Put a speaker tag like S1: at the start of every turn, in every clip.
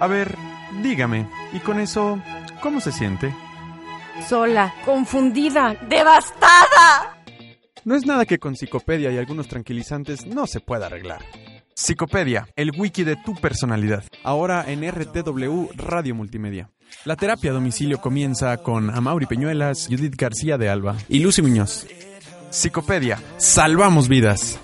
S1: A ver, dígame, ¿y con eso cómo se siente?
S2: Sola, confundida, devastada.
S1: No es nada que con Psicopedia y algunos tranquilizantes no se pueda arreglar. Psicopedia, el wiki de tu personalidad. Ahora en RTW Radio Multimedia. La terapia a domicilio comienza con Amaury Peñuelas, Judith García de Alba y Lucy Muñoz. Psicopedia, salvamos vidas.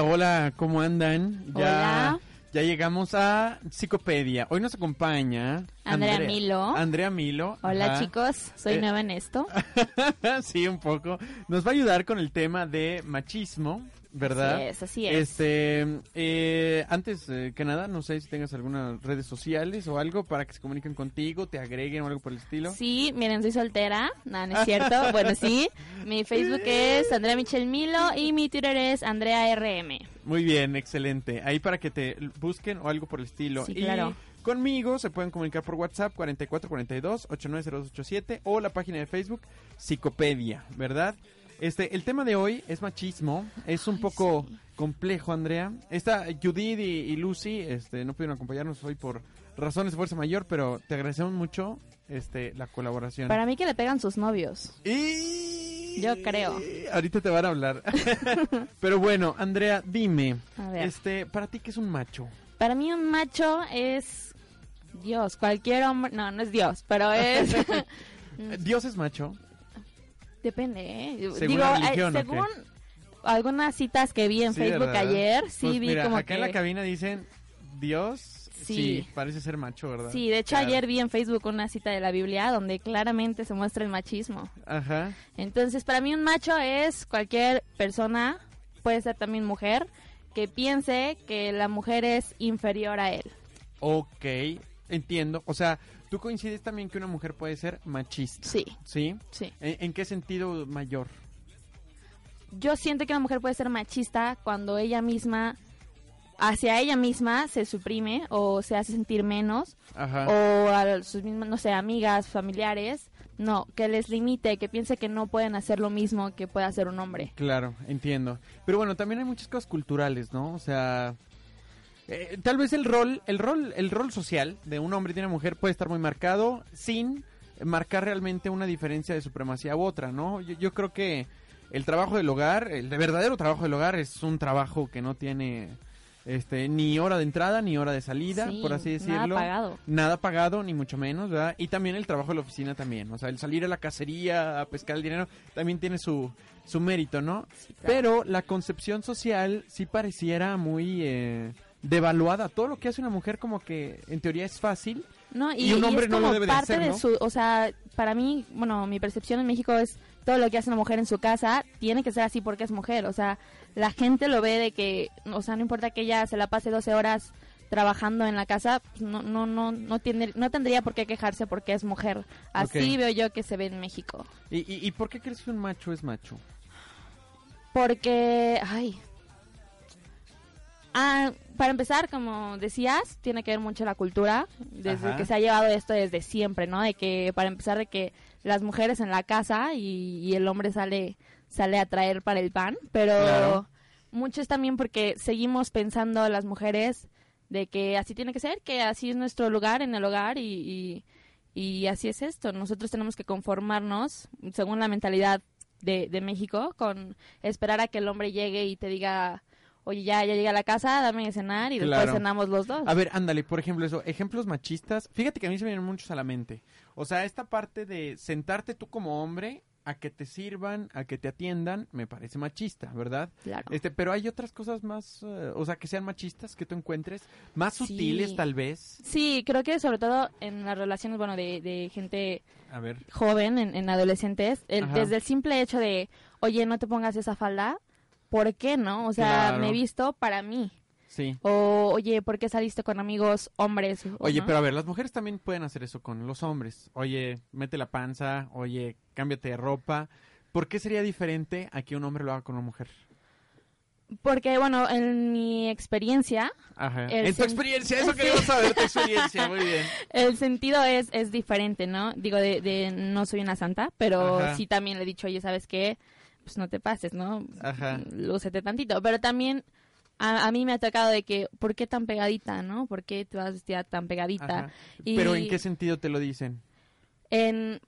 S1: Hola, ¿cómo andan? Ya,
S2: Hola.
S1: ya llegamos a Psicopedia. Hoy nos acompaña
S2: Andrea Milo.
S1: Andrea Milo.
S2: Hola
S1: ajá.
S2: chicos, soy
S1: Eh,
S2: nueva en esto.
S1: sí, un poco. Nos va a ayudar con el tema de machismo, ¿verdad?
S2: Así es, así es.
S1: Este, eh, antes eh, que nada, no sé si tengas algunas redes sociales o algo para que se comuniquen contigo, te agreguen o algo por el estilo.
S2: Sí, miren, soy soltera. No, no es cierto. bueno, sí. Mi Facebook es Andrea Michel Milo y mi Twitter es Andrea RM.
S1: Muy bien, excelente. Ahí para que te busquen o algo por el estilo.
S2: Sí,
S1: y
S2: claro.
S1: conmigo se pueden comunicar por WhatsApp 4442-890287 o la página de Facebook Psicopedia, ¿verdad? Este, el tema de hoy es machismo, es un
S2: Ay,
S1: poco
S2: sí.
S1: complejo, Andrea. Esta Judith y, y Lucy, este, no pudieron acompañarnos hoy por razones de fuerza mayor, pero te agradecemos mucho, este, la colaboración.
S2: Para mí que le pegan sus novios.
S1: Y...
S2: Yo creo.
S1: Ahorita te van a hablar. Pero bueno, Andrea, dime,
S2: A ver.
S1: este, para ti qué es un macho?
S2: Para mí un macho es Dios, cualquier hombre, no, no es Dios, pero es
S1: ¿Dios es macho?
S2: Depende, ¿eh?
S1: Según
S2: Digo, eh, según algunas citas que vi en
S1: Sí,
S2: Facebook
S1: ¿verdad?
S2: ayer, sí
S1: Pues
S2: vi
S1: mira,
S2: como
S1: acá
S2: que
S1: en la cabina dicen Dios, sí.
S2: Sí.
S1: parece ser macho, ¿verdad?
S2: Sí, de hecho
S1: Claro.
S2: ayer vi en Facebook una cita de la Biblia donde claramente se muestra el machismo.
S1: Ajá.
S2: Entonces, para mí un macho es cualquier persona, puede ser también mujer, que piense que la mujer es inferior a él.
S1: Ok, entiendo. O sea, ¿tú coincides también que una mujer puede ser machista?
S2: Sí,
S1: ¿Sí?
S2: sí.
S1: ¿En, en qué sentido mayor?
S2: Yo siento que una mujer puede ser machista cuando ella misma, hacia ella misma, se suprime o se hace sentir menos
S1: Ajá.
S2: o a sus mismas, no sé, amigas, familiares, no, que les limite, que piense que no pueden hacer lo mismo que puede hacer un hombre.
S1: Claro, entiendo. Pero bueno, también hay muchas cosas culturales, ¿no? O sea, eh, tal vez el rol, el rol, el rol social de un hombre y de una mujer puede estar muy marcado sin marcar realmente una diferencia de supremacía u otra, ¿no? Yo, yo creo que el trabajo del hogar, el de verdadero trabajo del hogar es un trabajo que no tiene este ni hora de entrada ni hora de salida,
S2: Sí,
S1: por así decirlo.
S2: Nada pagado.
S1: Nada pagado, ni mucho menos, ¿verdad? Y también el trabajo de la oficina también. O sea, el salir a la cacería, a pescar el dinero, también tiene su, su mérito, ¿no?
S2: Sí, claro.
S1: Pero la concepción social sí pareciera muy eh, devaluada. Todo lo que hace una mujer como que en teoría es fácil.
S2: No, y,
S1: Y un
S2: y
S1: hombre
S2: es
S1: no lo debe de
S2: parte
S1: hacer, ¿no?
S2: su, o sea, para mí, bueno, mi percepción en México es todo lo que hace una mujer en su casa tiene que ser así porque es mujer, o sea, la gente lo ve de que, o sea, no importa que ella se la pase 12 horas trabajando en la casa, pues no, no, no, no tiene, no tendría por qué quejarse porque es mujer. Así veo yo que se ve en México.
S1: ¿Y, y, y por qué crees que un macho es macho?
S2: Porque, ay. Ah, para empezar, como decías, tiene que ver mucho la cultura, desde
S1: Ajá.
S2: que se ha llevado esto desde siempre, ¿no? De que, para empezar, de que las mujeres en la casa y, y el hombre sale, sale a traer para el pan, pero
S1: Claro.
S2: mucho es también porque seguimos pensando las mujeres de que así tiene que ser, que así es nuestro lugar en el hogar y, y, y así es esto. Nosotros tenemos que conformarnos, según la mentalidad de, de México, con esperar a que el hombre llegue y te diga, oye, ya, ya llegué a la casa, dame de cenar y
S1: Claro.
S2: después cenamos los dos.
S1: A ver, ándale, por ejemplo, eso, ejemplos machistas. Fíjate que a mí se me vienen muchos a la mente. O sea, esta parte de sentarte tú como hombre a que te sirvan, a que te atiendan, me parece machista, ¿verdad?
S2: Claro.
S1: Este, pero hay otras cosas más, eh, o sea, que sean machistas que tú encuentres, más
S2: Sí.
S1: sutiles tal vez.
S2: Sí, creo que sobre todo en las relaciones, bueno, de, de gente
S1: A ver,
S2: joven, en, en adolescentes, el- desde el simple hecho de, oye, no te pongas esa falda, ¿por qué no? O sea,
S1: Claro.
S2: me he visto para mí.
S1: sí.
S2: O, oye, ¿por qué saliste con amigos hombres?
S1: Oye,
S2: ¿no?
S1: pero a ver, las mujeres también pueden hacer eso con los hombres. Oye, mete la panza, oye, cámbiate de ropa. ¿Por qué sería diferente a que un hombre lo haga con una mujer?
S2: Porque, bueno, en mi experiencia,
S1: Ajá. En tu experiencia, eso queremos saber, tu experiencia, muy bien.
S2: el sentido es, es diferente, ¿no? Digo, de, de no soy una santa, pero
S1: Ajá.
S2: sí también le he dicho, oye, ¿sabes qué? Pues no te pases, ¿no?
S1: Ajá.
S2: Lúcete tantito. Pero también a, a mí me ha tocado de que, ¿por qué tan pegadita, no? ¿Por qué te vas vestida tan pegadita?
S1: Ajá.
S2: Y-
S1: Pero ¿en qué sentido te lo dicen?
S2: En...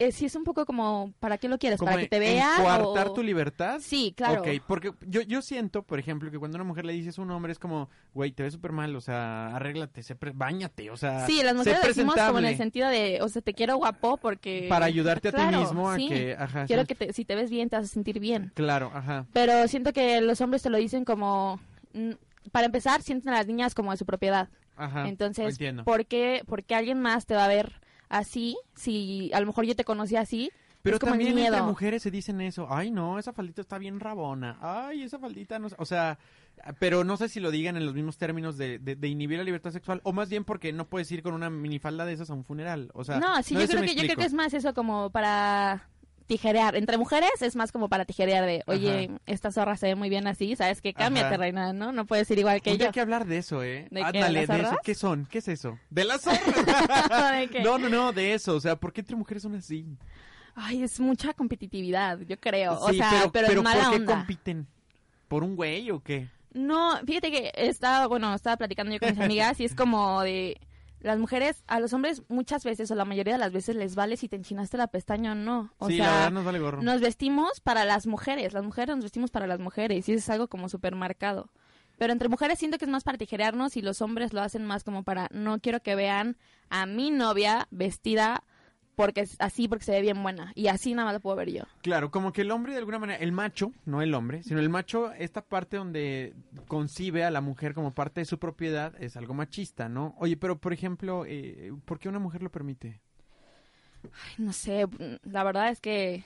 S2: eh, sí, es un poco como, ¿para qué lo quieres?
S1: ¿Como
S2: ¿Para que te vea?
S1: ¿Coartar
S2: o-
S1: tu libertad?
S2: Sí, claro.
S1: Ok, porque yo, yo siento, por ejemplo, que cuando una mujer le dices a un hombre es como, güey, te ves súper mal, o sea, arréglate, sé pre- bañate, o sea,
S2: Sí, las mujeres decimos como en el sentido de, o sea, te quiero guapo porque...
S1: para ayudarte a ti mismo a
S2: sí.
S1: que, ajá,
S2: Quiero que te- si te ves bien te vas a sentir bien.
S1: claro, ajá,
S2: Pero siento que los hombres te lo dicen como... mm, Para empezar, sienten a las niñas como de su propiedad.
S1: ajá,
S2: Entonces,
S1: entiendo.
S2: ¿por qué, por qué alguien más te va a ver así? Si a lo mejor yo te conocí así.
S1: Pero
S2: es como
S1: también entre
S2: miedo.
S1: mujeres se dicen eso, ay no, esa faldita está bien rabona, ay, esa faldita no, sé", o sea, pero no sé si lo digan en los mismos términos de, de, de inhibir la libertad sexual, o más bien porque no puedes ir con una minifalda de esas a un funeral, o sea,
S2: no, sí,
S1: sé
S2: yo, creo que, yo creo que es más eso como para tijerear. Entre mujeres es más como para tijerear de, oye, esta zorra se ve muy bien así, ¿sabes qué? Cámbiate,
S1: Ajá.
S2: reina, ¿no? No puedes ir igual que yo.
S1: hay que hablar de eso, ¿eh?
S2: ¿De qué?
S1: Ándale,
S2: ¿De las
S1: de eso. ¿Qué son? ¿Qué es eso? De las zorras.
S2: ¿De qué?
S1: no, no, no, de eso. O sea, ¿por qué entre mujeres son así?
S2: Ay, es mucha competitividad, yo creo. o sea, pero, en mala
S1: ¿por qué
S2: onda.
S1: compiten? ¿Por un güey o qué?
S2: No, fíjate que estaba, bueno, estaba platicando yo con mis amigas y es como de las mujeres, a los hombres muchas veces o la mayoría de las veces les vale si te enchinaste la pestaña o no. O
S1: sí, la
S2: sea,
S1: verdad nos vale gorro.
S2: nos vestimos para las mujeres, las mujeres nos vestimos para las mujeres y eso es algo como súper marcado. Pero entre mujeres siento que es más para tijerearnos y los hombres lo hacen más como para no quiero que vean a mi novia vestida porque es así, porque se ve bien buena y así nada más lo puedo ver yo.
S1: Claro, como que el hombre de alguna manera, el macho, no el hombre, sino el macho, esta parte donde concibe a la mujer como parte de su propiedad es algo machista, ¿no? Oye, pero por ejemplo, eh, ¿por qué una mujer lo permite?
S2: Ay, no sé, la verdad es que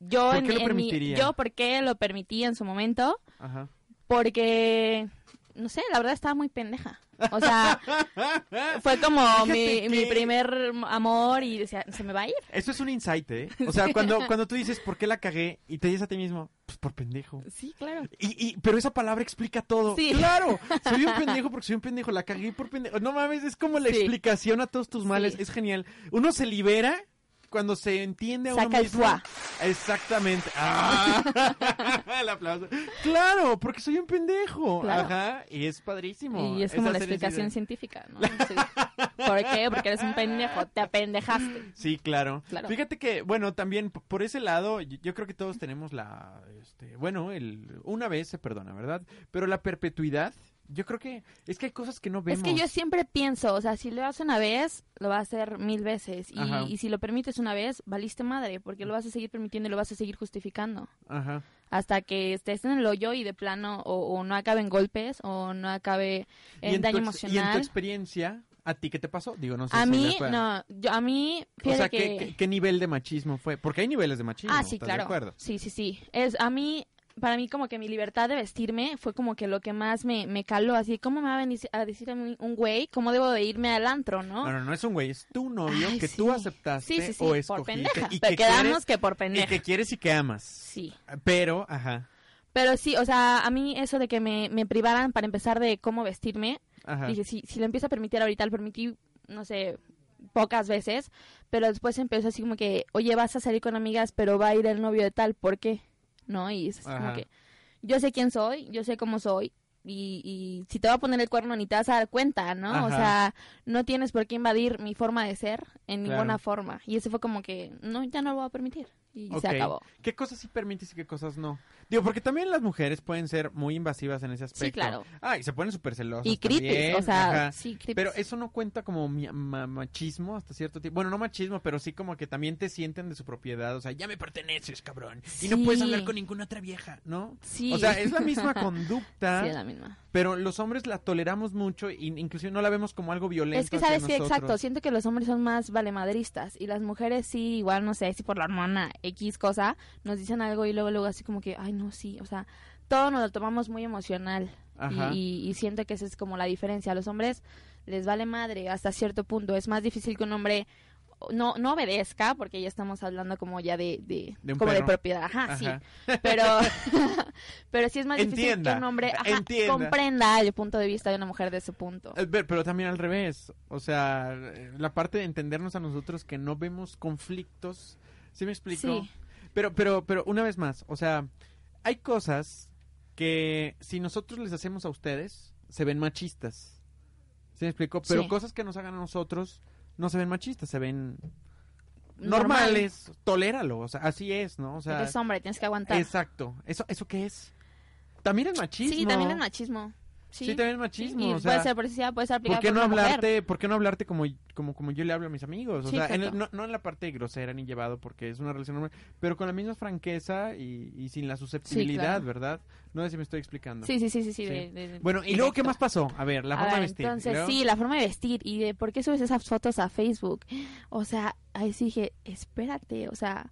S2: yo
S1: ¿Por
S2: en,
S1: qué lo
S2: en mi- yo por qué lo permití en su momento
S1: Ajá.
S2: porque no sé, la verdad estaba muy pendeja. O sea, fue como mi, mi primer amor y decía, se me va a ir.
S1: Eso es un insight, ¿eh? O sea, cuando, cuando tú dices, ¿por qué la cagué? Y te dices a ti mismo, pues por pendejo.
S2: Sí, claro.
S1: Y, y, pero esa palabra explica todo.
S2: Sí.
S1: Claro, soy un pendejo porque soy un pendejo, la cagué por pendejo. No mames, es como la
S2: Sí.
S1: explicación a todos tus males,
S2: Sí.
S1: es genial. Uno se libera cuando se entiende a uno
S2: Saca el
S1: mismo. Exactamente. Ah. el aplauso. Claro, porque soy un pendejo.
S2: Claro.
S1: Ajá, y es padrísimo.
S2: Y es como
S1: Esa
S2: la explicación científica, ¿no? Sí. ¿Por qué? Porque eres un pendejo, te apendejaste.
S1: Sí, claro.
S2: Claro.
S1: Fíjate que, bueno, también por ese lado, yo creo que todos tenemos la, este, bueno, el, una vez se perdona, ¿verdad? Pero la perpetuidad, yo creo que es que hay cosas que no vemos.
S2: Es que yo siempre pienso, o sea, si lo haces una vez, lo va a hacer mil veces. Y, y si lo permites una vez, valiste madre, porque lo vas a seguir permitiendo y lo vas a seguir justificando.
S1: Ajá.
S2: Hasta que estés en el hoyo y de plano o, o no acabe en golpes o no acabe en, daño
S1: ex- Y en tu
S2: emocional.
S1: experiencia, ¿a ti qué te pasó? Digo, no sé.
S2: A
S1: si
S2: mí, no, yo, a mí,
S1: O sea,
S2: que...
S1: ¿qué, qué, qué nivel de machismo fue? Porque hay niveles de machismo.
S2: ah, sí,
S1: ¿estás
S2: claro.
S1: de acuerdo?
S2: Sí, sí, sí. Es, a mí, para mí como que mi libertad de vestirme fue como que lo que más me, me caló. Así, ¿cómo me va a venir a decir a mí un güey cómo debo de irme al antro, no?
S1: No, no, no es un güey, es tu novio
S2: Ay,
S1: que
S2: sí.
S1: tú aceptaste
S2: Sí, sí, sí,
S1: o
S2: por
S1: escogiste
S2: pendeja.
S1: y
S2: Pero
S1: que
S2: quedamos
S1: quieres,
S2: que por
S1: y
S2: pendeja.
S1: que quieres y que amas.
S2: Sí.
S1: Pero, ajá,
S2: Pero sí, o sea, a mí eso de que me, me privaran para empezar de cómo vestirme,
S1: ajá.
S2: dije, si, si lo empiezo a permitir ahorita, lo permití, no sé, pocas veces, pero después empezó así como que, oye, vas a salir con amigas, pero va a ir el novio de tal, ¿por qué? ¿No? Y es como que, yo sé quién soy, yo sé cómo soy, y, y si te va a poner el cuerno ni te vas a dar cuenta, ¿no? O sea, no tienes por qué invadir mi forma de ser en
S1: Claro.
S2: ninguna forma. Y eso fue como que, no, ya no lo voy a permitir. Y se acabó.
S1: ¿Qué cosas sí permites y qué cosas no? Digo, porque también las mujeres pueden ser muy invasivas en ese aspecto.
S2: Sí, claro.
S1: Ah, y se ponen súper celosas
S2: Y creepy, o sea,
S1: ajá.
S2: sí, creepy.
S1: Pero eso no cuenta como machismo hasta cierto tiempo. Bueno, no machismo, pero sí como que también te sienten de su propiedad. O sea, ya me perteneces, cabrón. Y no puedes
S2: Sí.
S1: hablar con ninguna otra vieja, ¿no?
S2: Sí.
S1: O sea, es la misma conducta,
S2: Sí, es la misma.
S1: pero los hombres la toleramos mucho e inclusive no la vemos como algo violento.
S2: Es que sabes que
S1: nosotros.
S2: exacto, siento que los hombres son más valemadristas y las mujeres sí, igual no sé, si por la hormona X cosa, nos dicen algo y luego luego así como que, ay no, sí, o sea, todo nos lo tomamos muy emocional y, y- y siento que esa es como la diferencia. A los hombres les vale madre hasta cierto punto, es más difícil que un hombre no, no obedezca, porque ya estamos hablando como ya de, de, como de propiedad, ajá,
S1: Ajá.
S2: sí, pero, pero sí es más difícil que un hombre ajá, comprenda el punto de vista de una mujer de su punto.
S1: Eh, Pero también al revés. O sea, la parte de entendernos a nosotros que no vemos conflictos. ¿Sí me explico?
S2: Sí.
S1: Pero, pero, pero una vez más, o sea, hay cosas que si nosotros les hacemos a ustedes, se ven machistas. ¿Sí me explico? Pero
S2: Sí.
S1: cosas que nos hagan a nosotros no se ven machistas, se ven
S2: Normal.
S1: normales. Toléralo, o sea, así es, ¿no? O sea,
S2: Eres hombre, tienes que aguantar.
S1: exacto. ¿Eso, ¿Eso qué es? También es machismo.
S2: Sí, también es machismo. Sí,
S1: Sí, también es machismo.
S2: Y
S1: o sea,
S2: puede ser puede ser
S1: ¿Por qué no
S2: mujer.
S1: hablarte, ¿por qué no hablarte como, como, como yo le hablo a mis amigos? O
S2: Sí,
S1: sea, en el- no, no en la parte grosera ni llevado porque es una relación normal, pero con la misma franqueza y, y sin la susceptibilidad,
S2: claro.
S1: ¿verdad? No sé si me estoy explicando.
S2: Sí, sí, sí, sí. sí,
S1: Sí.
S2: de- de-
S1: Bueno, ¿y luego qué más pasó? A ver, la
S2: A
S1: forma de vestir.
S2: Entonces, sí, la forma de vestir. ¿Y de por qué subes esas fotos a Facebook? O sea, ahí sí dije, espérate, o sea,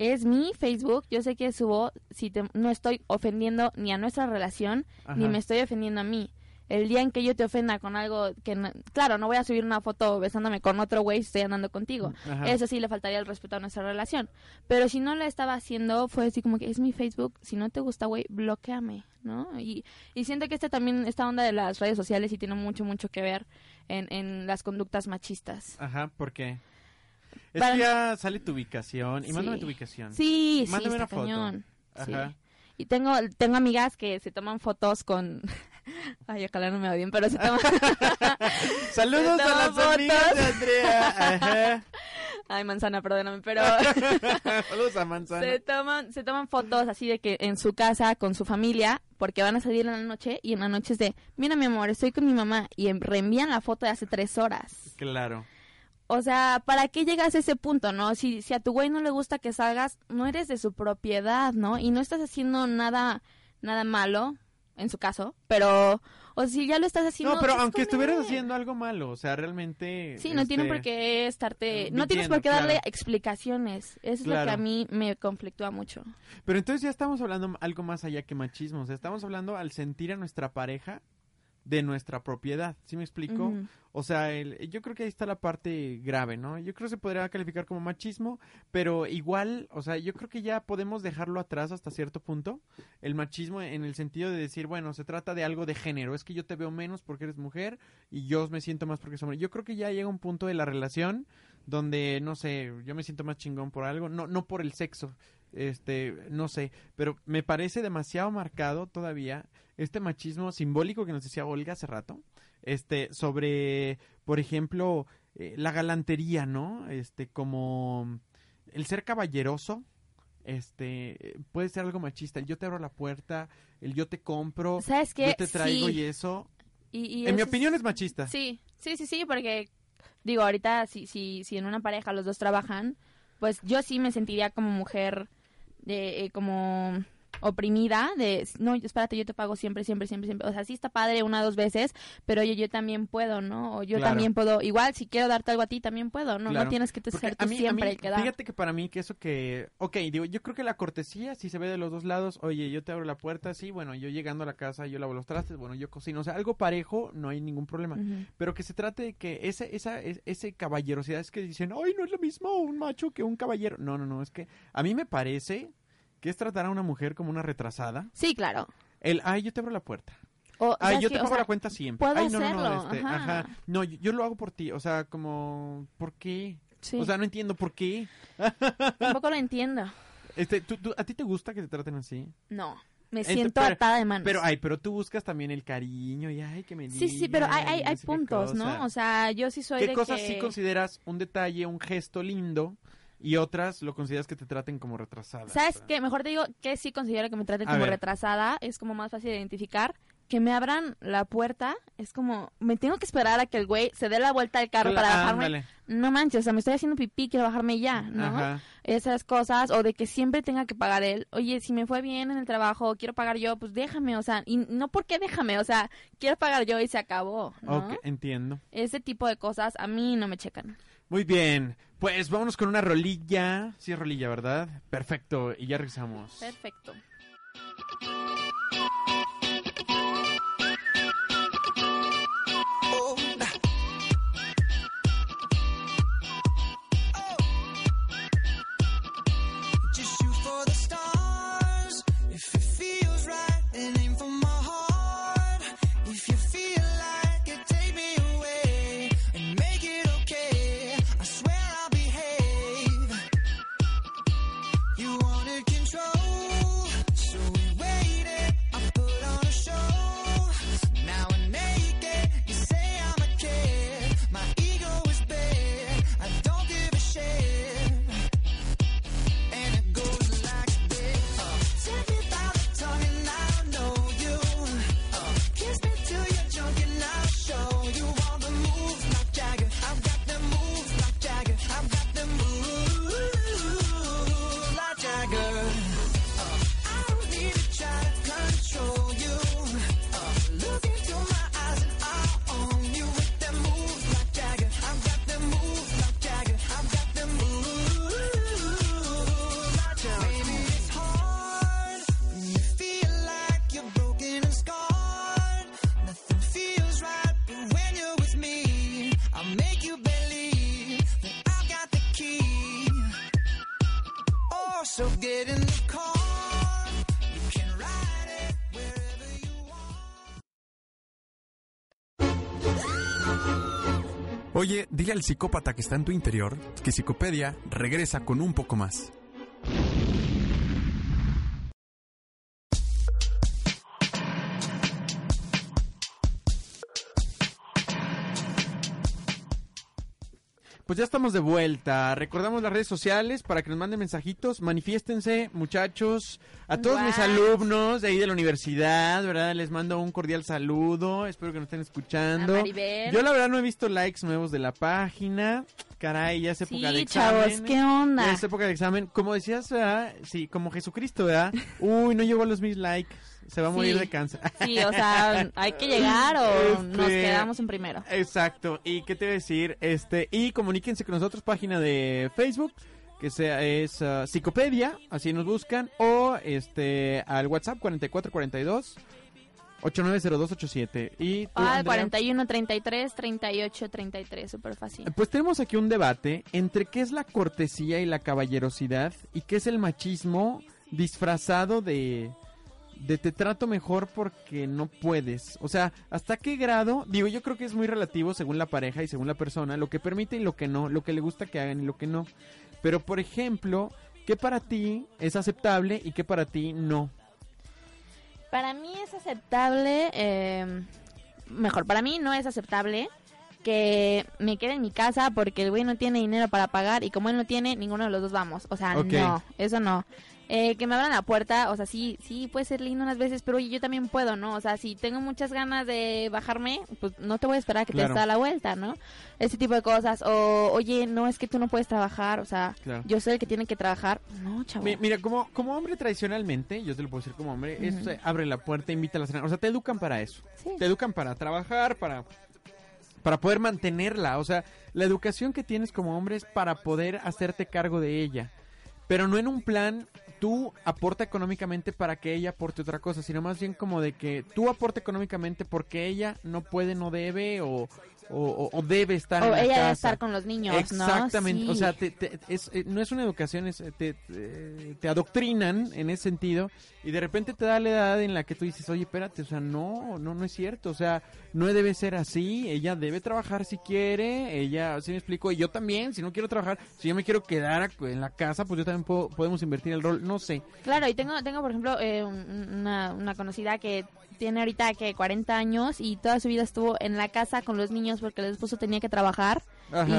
S2: es mi Facebook. Yo sé que subo, si te- no estoy ofendiendo ni a nuestra relación, ni me estoy ofendiendo a mí. El día en que yo te ofenda con algo que, no- claro, no voy a subir una foto besándome con otro güey si estoy andando contigo.
S1: Ajá.
S2: Eso sí le faltaría el respeto a nuestra relación. Pero si no la estaba haciendo, fue así como que es mi Facebook. Si no te gusta, güey, bloqueame, ¿no? Y, y siento que este también, esta onda de las redes sociales, sí tiene mucho, mucho que ver en, en las conductas machistas.
S1: Ajá, ¿por qué? Es
S2: Para-
S1: que ya sale tu ubicación. Y
S2: Sí.
S1: mándame tu ubicación.
S2: Sí, sí,
S1: Mándame una foto.
S2: cañón. Sí. Y tengo, tengo amigas que se toman fotos con... Ay, ojalá no me odien, pero se toman...
S1: Saludos
S2: Se
S1: a las amigas
S2: fotos.
S1: de Andrea. Ajá.
S2: Ay, manzana, perdóname, pero...
S1: Saludos a Manzana.
S2: Se toman, se toman fotos así de que en su casa con su familia, porque van a salir en la noche y en la noche es de, mira mi amor, estoy con mi mamá y en- reenvían la foto de hace tres horas.
S1: Claro.
S2: O sea, ¿para qué llegas a ese punto, no? Si, si a tu güey no le gusta que salgas, no eres de su propiedad, ¿no? Y no estás haciendo nada, nada malo, en su caso, pero, o si ya lo estás haciendo...
S1: No, pero aunque estuvieras
S2: él.
S1: haciendo algo malo, o sea, realmente...
S2: Sí, no tienen
S1: este,
S2: por qué estarte... No tienes por qué darle
S1: claro.
S2: explicaciones. Eso es lo que a mí me conflictúa mucho.
S1: Pero entonces ya estamos hablando algo más allá que machismo, o sea, estamos hablando al sentir a nuestra pareja de nuestra propiedad, ¿sí me explico? O sea, el- yo creo que ahí está la parte grave, ¿no? Yo creo que se podría calificar como machismo, pero igual, o sea, yo creo que ya podemos dejarlo atrás hasta cierto punto, el machismo en el sentido de decir, bueno, se trata de algo de género, es que yo te veo menos porque eres mujer y yo me siento más porque soy hombre. Yo creo que ya llega un punto de la relación donde, no sé, yo me siento más chingón por algo, no, no por el sexo, este, no sé, pero me parece demasiado marcado todavía este machismo simbólico que nos decía Olga hace rato, este, sobre, por ejemplo, eh, la galantería, ¿no? Este, como el ser caballeroso, este, puede ser algo machista, el yo te abro la puerta, el yo te compro,
S2: ¿Sabes qué?
S1: yo te traigo
S2: Sí.
S1: y eso,
S2: Y- y
S1: en mi opinión es machista.
S2: Sí, sí, sí, sí, porque digo, ahorita si, si, si en una pareja los dos trabajan, pues yo sí me sentiría como mujer, de, eh, como oprimida, de, no, espérate, yo te pago siempre, siempre, siempre, siempre. O sea, sí está padre una o dos veces, pero oye, yo también puedo, ¿no? O yo
S1: Claro.
S2: también puedo, igual, si quiero darte algo a ti, también puedo, ¿no?
S1: Claro.
S2: No tienes que te ser tú
S1: mí-
S2: siempre
S1: mí,
S2: el que da.
S1: Fíjate que para mí que eso que, ok, digo, yo creo que la cortesía si se ve de los dos lados, oye, yo te abro la puerta, sí, bueno, yo llegando a la casa, yo lavo los trastes, bueno, yo cocino, o sea, algo parejo, no hay ningún problema. Pero que se trate de que ese, esa, es- ese caballerosidad es que dicen, ay, no es lo mismo un macho que un caballero. No, no, no, es que a mí me parece que es tratar a una mujer como una retrasada.
S2: Sí, claro.
S1: El, ay, yo te abro la puerta.
S2: O,
S1: Ay,
S2: ¿sabes
S1: yo
S2: qué?
S1: te
S2: O
S1: pago
S2: sea,
S1: la cuenta siempre.
S2: puedo
S1: ay, no, no, no,
S2: hacerlo,
S1: este,
S2: ajá.
S1: ajá. No, yo, yo lo hago por ti, o sea, como, ¿por qué?
S2: sí,
S1: O sea, no entiendo por qué.
S2: tampoco lo entiendo.
S1: Este, ¿tú, tú- a ti te gusta que te traten así?
S2: No, me siento
S1: pero-
S2: atada de manos.
S1: Pero, ay, pero tú buscas también el cariño y ay, que me
S2: Sí, sí, pero hay, hay, hay
S1: no qué
S2: puntos. ¿no? O sea, yo sí soy
S1: ¿Qué
S2: de
S1: cosas
S2: que...
S1: sí consideras un detalle, un gesto lindo y otras lo consideras que te traten como retrasada.
S2: ¿Sabes
S1: ¿verdad?
S2: qué? Mejor te digo que sí considero que me traten
S1: A
S2: como
S1: ver.
S2: retrasada. Es como más fácil de identificar. Que me abran la puerta es como... Me tengo que esperar a que el güey se dé la vuelta al carro para bajarme.
S1: ándale.
S2: No manches, o sea, me estoy haciendo pipí, quiero bajarme ya, ¿no?
S1: Ajá.
S2: Esas cosas. O de que siempre tenga que pagar él. Oye, si me fue bien en el trabajo, quiero pagar yo, pues déjame. O sea, y no porque déjame, o sea, quiero pagar yo y se acabó, ¿no?
S1: Ok, entiendo.
S2: Ese tipo de cosas a mí no me checan.
S1: Muy bien, pues vámonos con una rolilla. Sí, es rolilla, ¿verdad? Perfecto, y ya regresamos.
S2: Perfecto.
S3: Oye, dile al psicópata que está en tu interior que Psicopedia regresa con un poco más.
S1: Pues ya estamos de vuelta. Recordamos las redes sociales para que nos manden mensajitos. Manifiéstense, muchachos. A todos mis alumnos de ahí de la universidad, ¿verdad? Les mando un cordial saludo. Espero que nos estén escuchando. Yo la verdad no he visto likes nuevos de la página. Caray, ya es época de examen.
S2: chavos, ¿qué onda?
S1: Ya es época de examen. Como decías, ¿verdad? Sí, como Jesucristo, ¿verdad? Uy, no llegó a los mil likes. Se va a morir
S2: Sí.
S1: de cáncer.
S2: Sí, o sea, hay que llegar o nos
S1: Este,
S2: quedamos en primero.
S1: Exacto. ¿Y qué te voy a decir? Este, y comuníquense con nosotros, página de Facebook, que sea es ah, Psicopedia, así nos buscan, o este al WhatsApp 4442 890287. Y tú,
S2: Ah,
S1: Andrea,
S2: 41, 33, 38, 33, súper fácil.
S1: Pues tenemos aquí un debate entre qué es la cortesía y la caballerosidad y qué es el machismo disfrazado de de te trato mejor porque no puedes. O sea, ¿hasta qué grado? Digo, yo creo que es muy relativo según la pareja y según la persona, lo que permite y lo que no, lo que le gusta que hagan y lo que no. Pero, por ejemplo, ¿qué para ti es aceptable y qué para ti no?
S2: Para mí es aceptable, eh, mejor, para mí no es aceptable que me quede en mi casa porque el güey no tiene dinero para pagar y como él no tiene, ninguno de los dos vamos. O sea, no, eso no. Eh, que me abran la puerta, o sea, sí, sí, puede ser lindo unas veces, pero oye, yo también puedo, ¿no? O sea, si tengo muchas ganas de bajarme, pues no te voy a esperar a que
S1: Claro.
S2: te des la vuelta, ¿no? Ese tipo de cosas. O, oye, no, es que tú no puedes trabajar, o sea,
S1: Claro.
S2: yo soy el que tiene que trabajar. No, chavo.
S1: Mi- Mira, como, como hombre tradicionalmente, yo te lo puedo decir como hombre, eh, abre la puerta, invita a la cena. O sea, te educan para eso.
S2: Sí.
S1: Te educan para trabajar, para, para poder mantenerla. O sea, la educación que tienes como hombre es para poder hacerte cargo de ella. Pero no en un plan, tú aporta económicamente para que ella aporte otra cosa, sino más bien como de que tú aporta económicamente porque ella no puede, no debe o, o, o- o debe estar
S2: O
S1: en la
S2: ella debe estar con los niños, ¿no?
S1: Exactamente, o
S2: Sí.
S1: sea, te- te- es, eh, no es una educación, es, eh, te, te- adoctrinan en ese sentido y de repente te da la edad en la que tú dices, oye, espérate, o sea, no, no, no es cierto, o sea, no debe ser así, ella debe trabajar si quiere, ella, así me explico, y yo también, si no quiero trabajar, si yo me quiero quedar en la casa, pues yo también puedo, podemos invertir el rol, no sé,
S2: Claro, y tengo, tengo por ejemplo, eh, un- una, una conocida que tiene ahorita que 40 años y toda su vida estuvo en la casa con los niños porque el esposo tenía que trabajar.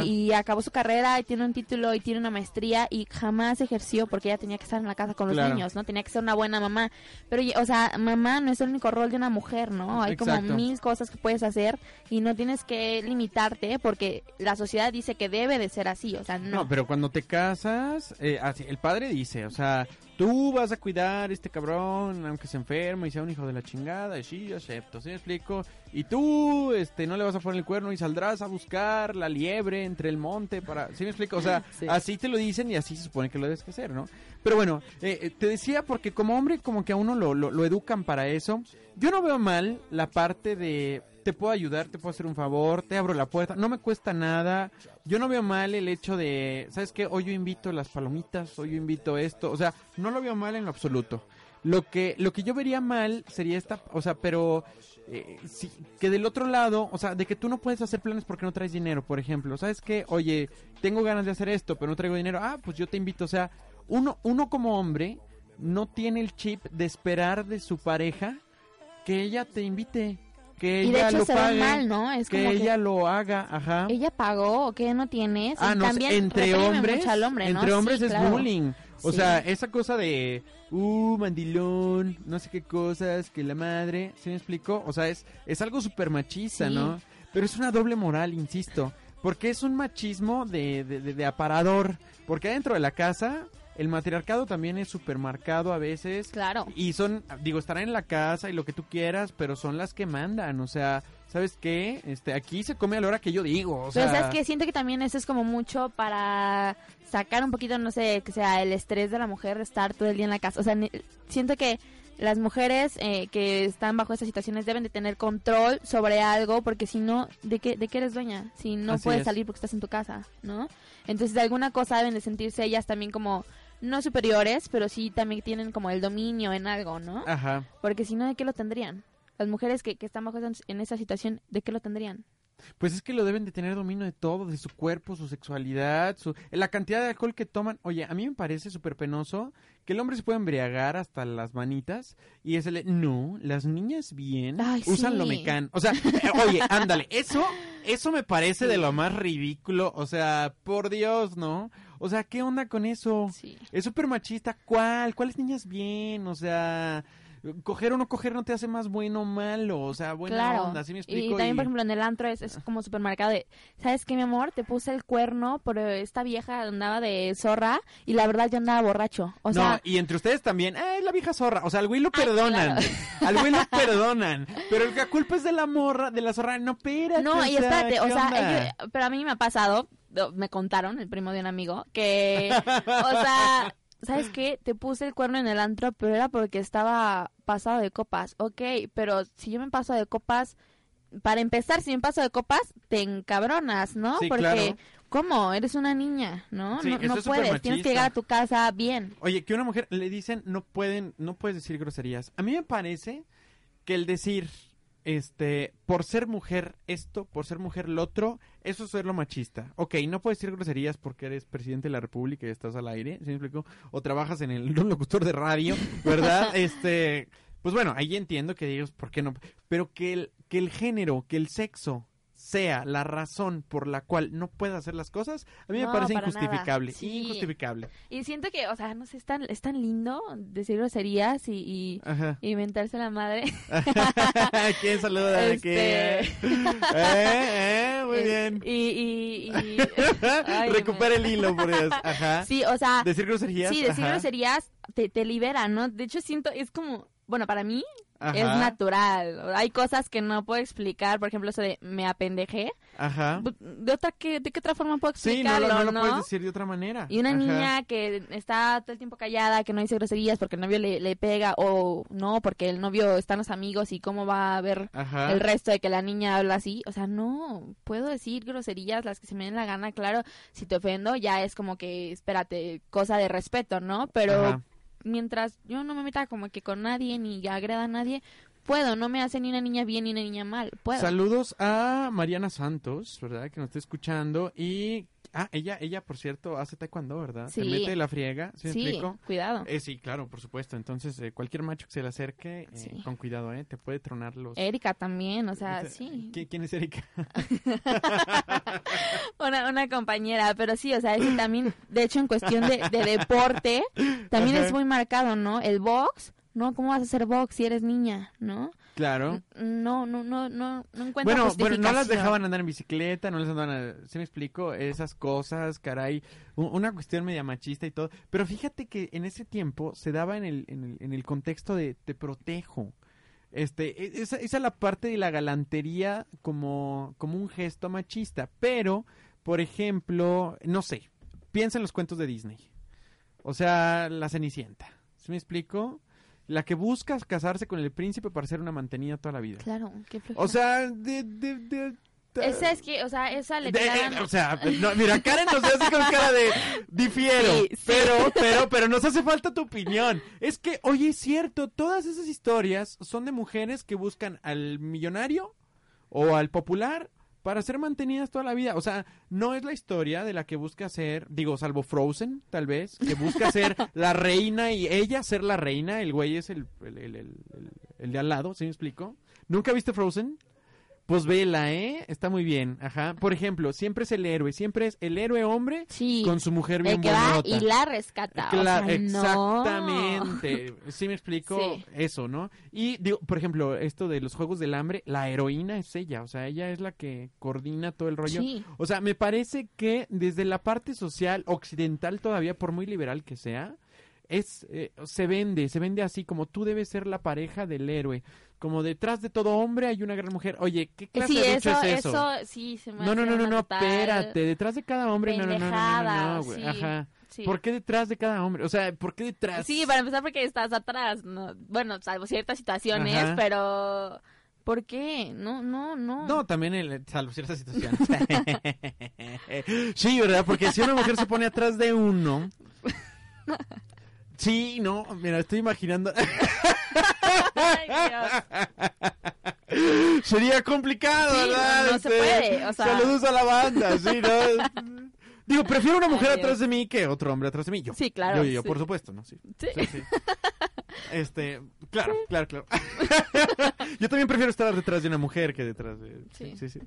S2: Y, y acabó su carrera y tiene un título y tiene una maestría y jamás ejerció porque ella tenía que estar en la casa con los
S1: Claro.
S2: niños, ¿no? Tenía que ser una buena mamá. Pero, o sea, mamá no es el único rol de una mujer, ¿no? Hay
S1: Exacto.
S2: como mil cosas que puedes hacer y no tienes que limitarte porque la sociedad dice que debe de ser así, o sea, no.
S1: No, pero cuando te casas, eh, así, el padre dice, o sea, tú vas a cuidar a este cabrón, aunque se enferme y sea un hijo de la chingada, y sí, yo acepto, ¿sí me explico? Y tú, este, no le vas a poner el cuerno y saldrás a buscar la liebre entre el monte para, ¿sí me explico? O sea,
S2: Sí.
S1: así te lo dicen y así se supone que lo debes que hacer, ¿no? Pero bueno, eh, eh, te decía porque como hombre como que a uno lo, lo, lo educan para eso. Yo no veo mal la parte de te puedo ayudar, te puedo hacer un favor, te abro la puerta, no me cuesta nada. Yo no veo mal el hecho de, ¿sabes qué? Hoy yo invito las palomitas, hoy yo invito esto, o sea, no lo veo mal en lo absoluto. Lo que lo que yo vería mal sería esta, o sea, pero eh, sí, que del otro lado, o sea, de que tú no puedes hacer planes porque no traes dinero, por ejemplo. ¿Sabes qué? Oye, tengo ganas de hacer esto, pero no traigo dinero. Ah, pues yo te invito. O sea, uno, uno como hombre no tiene el chip de esperar de su pareja que ella te invite, que
S2: y de
S1: ella
S2: hecho
S1: lo
S2: se ve
S1: pague,
S2: mal, ¿no? Es
S1: que
S2: como
S1: ella
S2: que
S1: lo haga, ajá.
S2: ella pagó o que no tienes.
S1: Ah, no,
S2: también
S1: entre hombres,
S2: hombre, ¿no?
S1: entre hombres
S2: Sí,
S1: es
S2: claro.
S1: bullying. O
S2: Sí.
S1: sea, esa cosa de, uh, mandilón, no sé qué cosas, que la madre, ¿sí me explico? O sea, es, es algo súper machista. ¿no? Pero es una doble moral, insisto, porque es un machismo de, de, de- de aparador, porque adentro de la casa el matriarcado también es súper marcado a veces.
S2: Claro.
S1: Y son, digo, estarán en la casa y lo que tú quieras, pero son las que mandan, o sea, ¿sabes qué? Este, aquí se come a la hora que yo digo, o sea...
S2: Pero sabes que siento que también eso es como mucho para sacar un poquito, no sé, que sea el estrés de la mujer de estar todo el día en la casa. O sea, siento que las mujeres eh, que están bajo esas situaciones deben de tener control sobre algo, porque si no, ¿de qué, de qué eres dueña? Si no
S1: Así
S2: puedes
S1: es.
S2: salir porque estás en tu casa, ¿no? Entonces, de alguna cosa deben de sentirse ellas también como, no superiores, pero sí también tienen como el dominio en algo, ¿no?
S1: Ajá.
S2: Porque si no, ¿de qué lo tendrían? Las mujeres que, que están bajo en esa situación, ¿de qué lo tendrían?
S1: Pues es que lo deben de tener dominio de todo, de su cuerpo, su sexualidad, su... la cantidad de alcohol que toman. Oye, a mí me parece súper penoso que el hombre se pueda embriagar hasta las manitas y es el... No, las niñas bien
S2: Ay,
S1: usan
S2: sí.
S1: lo mecan. O sea, eh, oye, ándale, eso, eso me parece de lo más ridículo. O sea, por Dios, ¿no? O sea, ¿qué onda con eso?
S2: Sí.
S1: Es súper machista. ¿Cuál? ¿Cuáles niñas bien? O sea... Coger o no coger no te hace más bueno o malo, o sea, buena
S2: claro.
S1: onda, ¿sí me
S2: y
S1: explico?
S2: también,
S1: Y-
S2: por ejemplo, en el antro es, es como supermercado de, ¿sabes qué, mi amor? Te puse el cuerno por esta vieja andaba de zorra y la verdad yo andaba borracho. O
S1: no, y entre ustedes también, eh, es la vieja zorra. O sea, al güey lo
S2: Ay,
S1: perdonan.
S2: claro.
S1: Al güey lo perdonan. Pero el que culpa es de la morra, de la zorra. No, espérate.
S2: no, y
S1: o sea,
S2: espérate, o
S1: ¿qué
S2: sea, ellos- pero a mí me ha pasado, do- me contaron, el primo de un amigo, que, o sea, ¿sabes qué? Te puse el cuerno en el antro, pero era porque estaba pasado de copas. Ok, pero si yo me paso de copas, para empezar, si me paso de copas, te encabronas, ¿no?
S1: Sí,
S2: porque,
S1: claro.
S2: ¿cómo? Eres una niña, ¿no?
S1: Sí,
S2: no no puedes, tienes que llegar a tu casa bien.
S1: Oye, que una mujer le dicen, no pueden, no puedes decir groserías. A mí me parece que el decir, este, por ser mujer esto, por ser mujer lo otro, eso es ser lo machista. Ok, no puedes decir groserías porque eres presidente de la república y estás al aire, ¿sí me explico? O trabajas en el locutor de radio, ¿verdad? este, pues bueno, ahí entiendo que digas, ¿por qué no? Pero que el, que el género, que el sexo sea la razón por la cual no pueda hacer las cosas, a mí me parece injustificable.
S2: Sí.
S1: injustificable.
S2: Y siento que, o sea, no sé, es tan, es tan lindo decir groserías y, inventarse la madre.
S1: ¿Quién saluda?
S2: Este-
S1: ¿Quién? ¿Eh? ¿Eh? Muy bien.
S2: Y, y, y- Ay,
S1: Recupera
S2: me-
S1: el hilo, por Dios. Ajá.
S2: Sí, o sea,
S1: Decir groserías.
S2: sí, decir
S1: ajá,
S2: groserías te, te libera, ¿no? De hecho, siento, es como, bueno, para mí
S1: ajá,
S2: es natural. Hay cosas que no puedo explicar, por ejemplo, eso de me apendejé.
S1: Ajá.
S2: ¿De, otra que, ¿De qué otra forma puedo
S1: Sí, no,
S2: explicarlo,
S1: lo- no lo puedes decir de otra manera.
S2: Y una
S1: Ajá.
S2: niña que está todo el tiempo callada, que no dice groserías porque el novio le, le pega o no, porque el novio están los amigos y cómo va a ver
S1: Ajá.
S2: el resto de que la niña habla así. O sea, no, puedo decir groserías las que se me den la gana, claro, si te ofendo ya es como que, espérate, cosa de respeto, ¿no? Pero. Mientras yo no me meta como que con nadie ni agreda a nadie, puedo, no me hace ni una niña bien ni una niña mal, puedo.
S1: Saludos a Mariana Santos, ¿verdad? Que nos está escuchando. Y Ah, ella, ella, por cierto, hace taekwondo, ¿verdad? Se
S2: Sí.
S1: mete la friega, ¿sí
S2: Sí,
S1: explico?
S2: cuidado.
S1: Eh, sí, claro, por supuesto. Entonces, eh, cualquier macho que se le acerque, eh,
S2: Sí.
S1: con cuidado, ¿eh? Te puede tronar los...
S2: Erika también, o sea, sí.
S1: ¿qui- ¿Quién es Erika?
S2: Una, una compañera, pero sí, o sea, es que también, de hecho, en cuestión de, de deporte, también
S1: Ajá.
S2: es muy marcado, ¿no? El box, ¿no? ¿Cómo vas a hacer box si eres niña, no?
S1: Claro.
S2: No, no, no, no, no encuentro
S1: Bueno, bueno, no las dejaban andar en bicicleta, no les andaban a... ¿Sí me explico? Esas cosas, caray. Una cuestión media machista y todo. Pero fíjate que en ese tiempo se daba en el, en el, en el contexto de te protejo. Este, e- esa, esa es la parte de la galantería como, como un gesto machista. Pero, por ejemplo, no sé, piensa en los cuentos de Disney. O sea, la Cenicienta. ¿Sí me explico? La que busca casarse con el príncipe para ser una mantenida toda la vida.
S2: Claro, qué flojera.
S1: O sea, de... de, de-
S2: Esa es que, o sea, esa le
S1: de- eh, o sea, no, mira, Karen nos hace con cara de difiero,
S2: Sí, sí.
S1: pero, pero, pero nos hace falta tu opinión. Es que, oye, es cierto, todas esas historias son de mujeres que buscan al millonario o al popular para ser mantenidas toda la vida. O sea, no es la historia de la que busca ser, digo, salvo Frozen, tal vez, que busca ser la reina y ella ser la reina, el güey es el, el, el, el- el- el de al lado, ¿sí me explico? ¿Nunca viste Frozen? Pues vela, ¿eh? Está muy bien, ajá. Por ejemplo, siempre es el héroe, siempre es el héroe hombre
S2: Sí,
S1: con su mujer bien
S2: el que va y la rescata. o
S1: Cla-
S2: sea, no.
S1: Exactamente. ¿Sí me explico?
S2: Sí.
S1: Eso, ¿no? Y digo, por ejemplo, esto de los Juegos del Hambre, la heroína es ella, o sea, ella es la que coordina todo el rollo.
S2: Sí.
S1: O sea, me parece que desde la parte social occidental todavía, por muy liberal que sea, es eh, se vende, se vende así como tú debes ser la pareja del héroe, como detrás de todo hombre hay una gran mujer. Oye, ¿qué clase
S2: Sí,
S1: de
S2: eso,
S1: es eso?
S2: eso, sí, se me
S1: no, no, no, no, no, espérate, detrás de cada hombre, no, no, no, no, no, no,
S2: pendejada,
S1: no, güey,
S2: sí,
S1: ajá.
S2: sí.
S1: ¿Por qué detrás de cada hombre? O sea, ¿por qué detrás?
S2: Sí, para empezar porque estás atrás, ¿no? Bueno, salvo ciertas situaciones,
S1: Ajá.
S2: pero... ¿Por qué? No, no, no.
S1: No, también el, salvo ciertas situaciones. sí, ¿verdad? Porque si una mujer se pone atrás de uno... Sí, no, mira, estoy imaginando...
S2: Ay, Dios.
S1: Sería complicado,
S2: Sí,
S1: ¿verdad?
S2: no se puede, o sea-
S1: Saludos a la banda, sí, ¿no? Digo, prefiero una mujer
S2: Ay,
S1: atrás de mí que otro hombre atrás de mí. Yo,
S2: Sí, claro,
S1: Yo, yo, yo,
S2: sí.
S1: por supuesto, ¿no? Sí.
S2: Sí.
S1: Sí, sí. Este, claro, claro, claro. Yo también prefiero estar detrás de una mujer que detrás de... Sí, sí.
S2: Sí.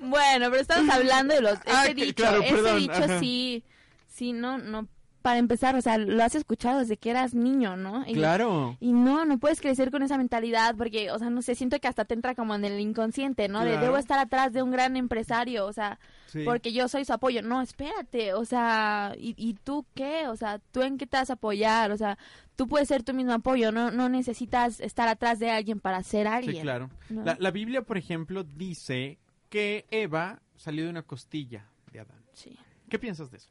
S2: Bueno, pero estamos hablando de los... Ese
S1: Ah, que-
S2: dicho,
S1: claro,
S2: ese dicho
S1: ajá.
S2: sí, sí, no, no... Para empezar, o sea, lo has escuchado desde que eras niño, ¿no? Y-
S1: Claro.
S2: Y no, no puedes crecer con esa mentalidad porque, o sea, no sé, siento que hasta te entra como en el inconsciente, ¿no? De debo estar atrás de un gran empresario, o sea,
S1: Sí.
S2: porque yo soy su apoyo. No, espérate, o sea, ¿y, ¿y tú qué? O sea, ¿tú en qué te vas a apoyar? O sea, tú puedes ser tu mismo apoyo, no, no necesitas estar atrás de alguien para ser alguien.
S1: Sí, claro.
S2: ¿no?
S1: La, la Biblia, por ejemplo, dice que Eva salió de una costilla de Adán.
S2: Sí.
S1: ¿Qué piensas de eso?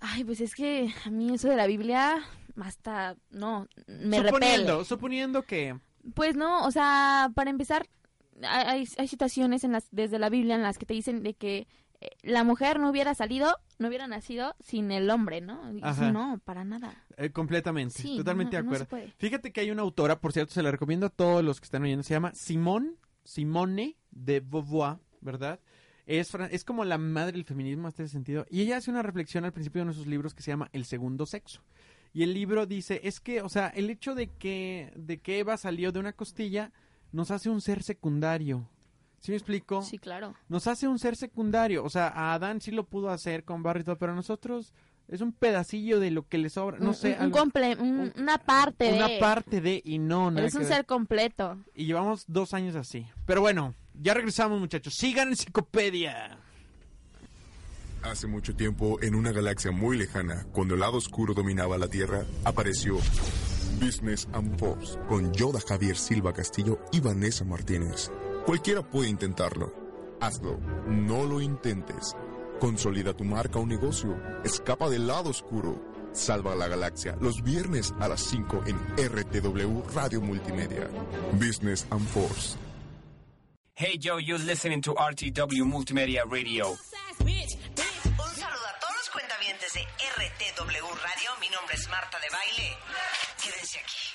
S2: Ay, pues es que a mí eso de la Biblia hasta, no, me
S1: suponiendo,
S2: repele.
S1: suponiendo que...
S2: Pues no, o sea, para empezar, hay, hay- situaciones en las, desde la Biblia en las que te dicen de que eh, la mujer no hubiera salido, no hubiera nacido sin el hombre, ¿no?
S1: Ajá.
S2: no, para nada.
S1: eh, completamente,
S2: Sí,
S1: totalmente
S2: no-
S1: de
S2: no
S1: acuerdo. Fíjate que hay una autora, por cierto, se la recomiendo a todos los que están oyendo, se llama Simone, Simone de Beauvoir, ¿verdad? Es, es como la madre del feminismo hasta ese sentido. Y ella hace una reflexión al principio de uno de sus libros que se llama El segundo sexo. Y el libro dice, es que, o sea, el hecho de que, de que Eva salió de una costilla nos hace un ser secundario. ¿Sí me explico?
S2: Sí, claro.
S1: Nos hace un ser secundario. O sea, a Adán sí lo pudo hacer con barro y todo, pero a nosotros es un pedacillo de lo que le sobra. No
S2: Un-
S1: sé,
S2: un,
S1: algo-
S2: comple- un-
S1: un-
S2: una parte
S1: una
S2: de...
S1: parte de y no, nada que
S2: un ser completo.
S1: Y llevamos dos años así. Pero bueno, ya regresamos, muchachos. Sigan en Psicopedia.
S4: Hace mucho tiempo, en una galaxia muy lejana, cuando el lado oscuro dominaba la Tierra, apareció Business and Force con Yoda Javier Silva Castillo y Vanessa Martínez. Cualquiera puede intentarlo. Hazlo. No lo intentes. Consolida tu marca o negocio. Escapa del lado oscuro. Salva a la galaxia los viernes a las 5 en RTW Radio Multimedia. Business and Force.
S5: Hey Joe, you're listening to RTW Multimedia Radio.
S6: Un saludo a todos los cuentavientes de RTW Radio. Mi nombre es Marta de Baile. Quédense aquí.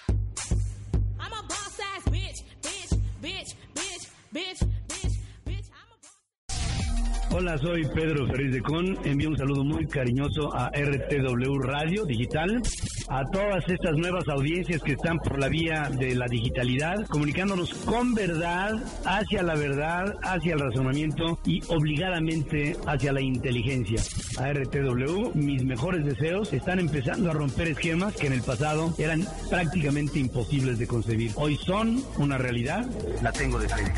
S7: I'm a boss ass bitch, bitch, bitch, bitch, bitch, bitch, bitch. I'm a boss.
S8: Hola, soy Pedro Ferriz de Con. Envío un saludo muy cariñoso a RTW Radio Digital, a todas estas nuevas audiencias que están por la vía de la digitalidad, comunicándonos con verdad, hacia la verdad, hacia el razonamiento y obligadamente hacia la inteligencia. A RTW, mis mejores deseos están empezando a romper esquemas que en el pasado eran prácticamente imposibles de concebir. Hoy son una realidad, la tengo de frente.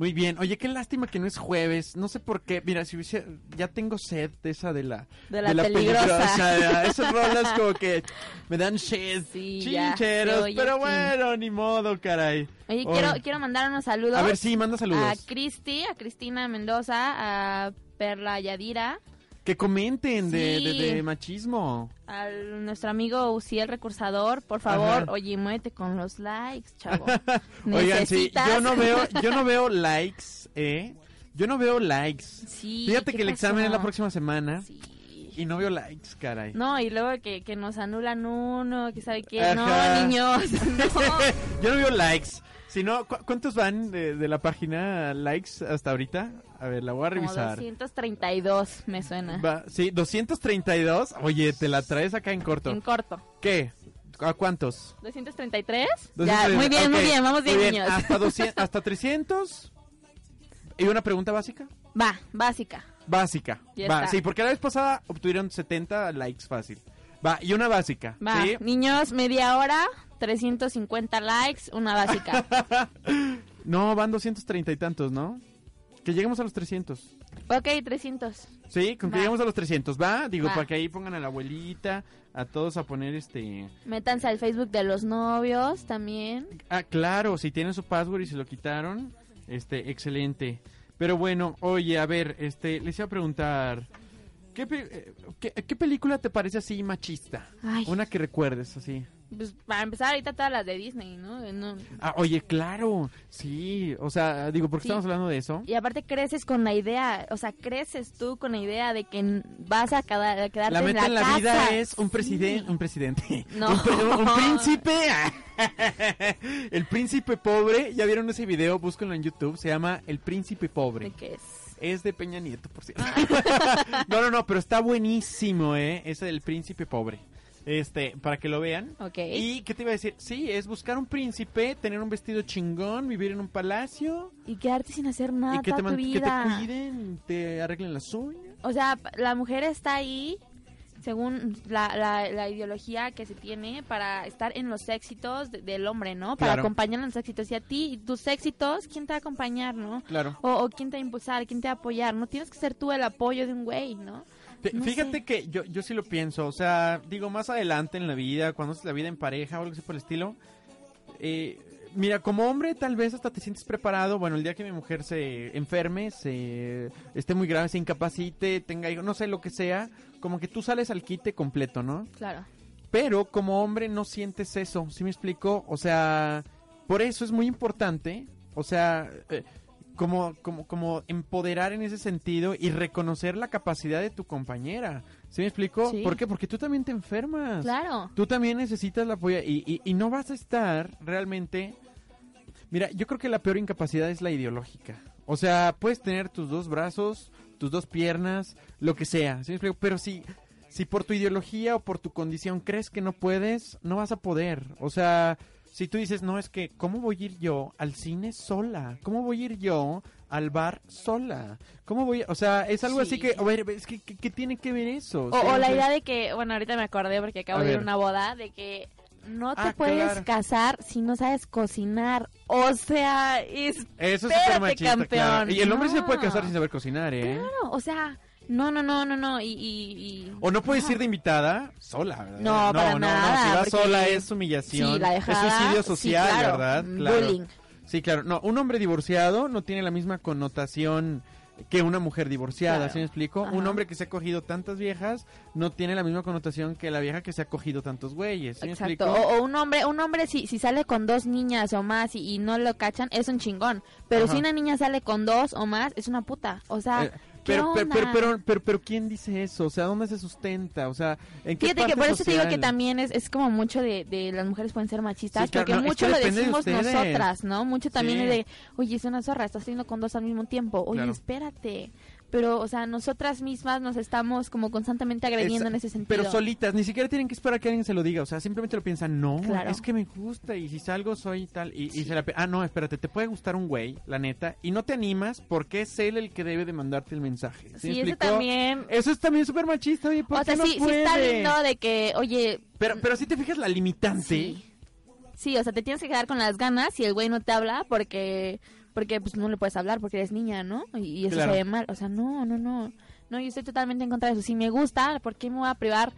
S1: Muy bien. Oye, qué lástima que no es jueves. No sé por qué. Mira, si hubiese... Ya tengo sed de esa de la...
S2: De la peligrosa.
S1: Esas rolas como que me dan sed.
S2: Sí,
S1: chincheros. pero bueno, ni modo, caray.
S2: Oye,
S1: Oh.
S2: quiero, quiero mandar unos saludos.
S1: A ver, sí, manda saludos.
S2: A Cristi, a Cristina Mendoza, a Perla Yadira,
S1: Que comenten de,
S2: Sí.
S1: de, de machismo.
S2: a nuestro amigo Uciel Recursador. Por favor,
S1: Ajá.
S2: oye, muévete con los likes, chavo.
S1: Oigan, sí, yo no veo, yo no veo likes, ¿eh? Yo no veo likes.
S2: Sí,
S1: Fíjate
S2: ¿qué
S1: que el examen es la próxima semana
S2: Sí.
S1: y no veo likes, caray.
S2: No, y luego que, que nos anulan uno, que sabe qué.
S1: Ajá.
S2: No, niños. No.
S1: Yo no veo likes. Si no, ¿cu- ¿cuántos van de, de la página likes hasta ahorita? A ver, la voy a
S2: Como
S1: revisar.
S2: 232 me suena.
S1: Va- sí, 232. Oye, te la traes acá en corto.
S2: En corto.
S1: ¿Qué? ¿A cuántos?
S2: 233.
S1: 232.
S2: Ya, muy bien, muy
S1: Ok,
S2: bien, vamos
S1: muy
S2: bien, niños.
S1: Hasta, 200, hasta 300. ¿Y una pregunta básica?
S2: Va, básica.
S1: Básica. Va, sí, porque la vez pasada obtuvieron 70 likes fácil. Va, y una básica.
S2: Va,
S1: ¿sí?
S2: niños, media hora, 350 likes, una básica.
S1: No, van 230 y tantos, ¿no? Que lleguemos a los 300.
S2: ok, 300.
S1: Sí, con que
S2: Va.
S1: lleguemos a los 300, ¿va? Digo,
S2: Va.
S1: para que ahí pongan a la abuelita, a todos a poner este...
S2: Métanse al Facebook de los novios también.
S1: Ah, claro, si tienen su password y se lo quitaron, este, excelente. Pero bueno, oye, a ver, este, les iba a preguntar, ¿qué, pe- eh, qué, qué película te parece así machista?
S2: Ay.
S1: Una que recuerdes así.
S2: Pues para empezar ahorita todas las de Disney, ¿no? No-
S1: Ah, oye, claro, sí, o sea, digo, porque
S2: Sí.
S1: estamos hablando de eso.
S2: Y aparte creces con la idea, o sea, creces tú con la idea de que vas a, cada- a quedarte
S1: La meta en la
S2: casa.
S1: vida es un
S2: Sí.
S1: presidente, un presidente,
S2: No.
S1: un, pre- un príncipe, el príncipe pobre. ¿Ya vieron ese video? Búsquenlo en YouTube. Se llama El príncipe pobre.
S2: ¿De qué es?
S1: Es de Peña Nieto, por cierto.
S2: Ah.
S1: no, no, no, pero está buenísimo, ¿eh? Ese del príncipe pobre. Este, para que lo vean.
S2: Ok.
S1: ¿Y qué te iba a decir? Sí, es buscar un príncipe, tener un vestido chingón, vivir en un palacio.
S2: Y quedarte sin hacer nada
S1: y que te,
S2: tu
S1: man- que te
S2: vida.
S1: cuiden, te arreglen las uñas.
S2: O sea, la mujer está ahí según la, la, la ideología que se tiene para estar en los éxitos de- del hombre, ¿no? Para
S1: Claro.
S2: acompañar en los éxitos. Y a ti, y tus éxitos, ¿quién te va a acompañar, no?
S1: Claro.
S2: O, o quién te va a impulsar, quién te va a apoyar. No tienes que ser tú el apoyo de un güey, ¿no?
S1: Fí-
S2: No
S1: Fíjate
S2: sé.
S1: que yo, yo sí lo pienso, o sea, digo, más adelante en la vida, cuando haces la vida en pareja o algo así por el estilo, eh, mira, como hombre tal vez hasta te sientes preparado, bueno, el día que mi mujer se enferme, se esté muy grave, se incapacite, tenga hijos, no sé, lo que sea, como que tú sales al quite completo, ¿no?
S2: Claro.
S1: Pero como hombre no sientes eso, ¿sí me explico? O sea, por eso es muy importante, o sea, eh, como, como, como empoderar en ese sentido y reconocer la capacidad de tu compañera. ¿Sí me explico?
S2: Sí.
S1: ¿Por qué? Porque tú también te enfermas.
S2: Claro.
S1: Tú también necesitas la apoyo y, y, y no vas a estar realmente... Mira, yo creo que la peor incapacidad es la ideológica. O sea, puedes tener tus dos brazos, tus dos piernas, lo que sea, ¿sí me explico? Pero si, si por tu ideología o por tu condición crees que no puedes, no vas a poder. O sea, si tú dices, no, es que, ¿cómo voy a ir yo al cine sola? ¿Cómo voy a ir yo al bar sola? ¿Cómo voy a...? O sea, es algo así
S2: Sí.
S1: que, a ver, es que, ¿qué, qué tiene que ver eso?
S2: O,
S1: Sí,
S2: o la idea de que, bueno, ahorita me acordé porque acabo
S1: A
S2: de ir a una boda, de que no te
S1: Ah,
S2: puedes
S1: claro.
S2: casar si no sabes cocinar. O sea, es...
S1: Eso es machista,
S2: campeón.
S1: claro. Y el hombre sí se puede
S2: No.
S1: casar sin saber cocinar, ¿eh?
S2: Claro, o sea, no, no, no, no, no, y... y, y-
S1: O no puedes ir de invitada sola, ¿verdad?
S2: No, para nada,
S1: Si vas sola es humillación.
S2: Sí, la dejada,
S1: es suicidio
S2: sí,
S1: social,
S2: claro,
S1: ¿verdad?
S2: bullying.
S1: Sí, claro. No, un hombre divorciado no tiene la misma connotación que una mujer divorciada,
S2: Claro.
S1: ¿sí me explico?
S2: Ajá.
S1: Un hombre que se ha cogido tantas viejas no tiene la misma connotación que la vieja que se ha cogido tantos güeyes, ¿sí me explico?
S2: O, o un hombre, un hombre si, si sale con dos niñas o más y, y no lo cachan, es un chingón. Pero
S1: Ajá.
S2: si una niña sale con dos o más, es una puta. O sea,
S1: Eh,
S2: ¿Qué
S1: Pero, pero, pero, pero, pero, pero, ¿quién dice eso? O sea, ¿dónde se sustenta? O sea, ¿en qué
S2: Fíjate que por eso te digo que también es, es como mucho de, de las mujeres pueden ser machistas, porque mucho lo decimos nosotras, ¿no? Mucho también es de, oye, es una zorra, estás haciendo con dos al mismo tiempo. Oye, espérate. Pero, o sea, nosotras mismas nos estamos como constantemente agrediendo en ese sentido.
S1: Pero solitas, ni siquiera tienen que esperar a que alguien se lo diga. O sea, simplemente lo piensan, no,
S2: Claro.
S1: es que me gusta y si salgo soy tal. Y, y se la Ah, no, espérate, te puede gustar un güey, la neta, y no te animas porque es él el que debe de mandarte el mensaje. ¿Sí,
S2: Sí, eso también.
S1: Eso es también súper machista, oye, ¿por
S2: O
S1: qué
S2: sea,
S1: no
S2: sí, sí está
S1: puede?
S2: lindo de que, oye,
S1: Pero, pero si te fijas la limitante.
S2: Sí. Sí, o sea, te tienes que quedar con las ganas si el güey no te habla porque porque pues no le puedes hablar porque eres niña, ¿no? Y, y eso
S1: Claro.
S2: se ve mal. O sea, no, no, no. No, yo estoy totalmente en contra de eso. Si me gusta, ¿por qué me voy a privar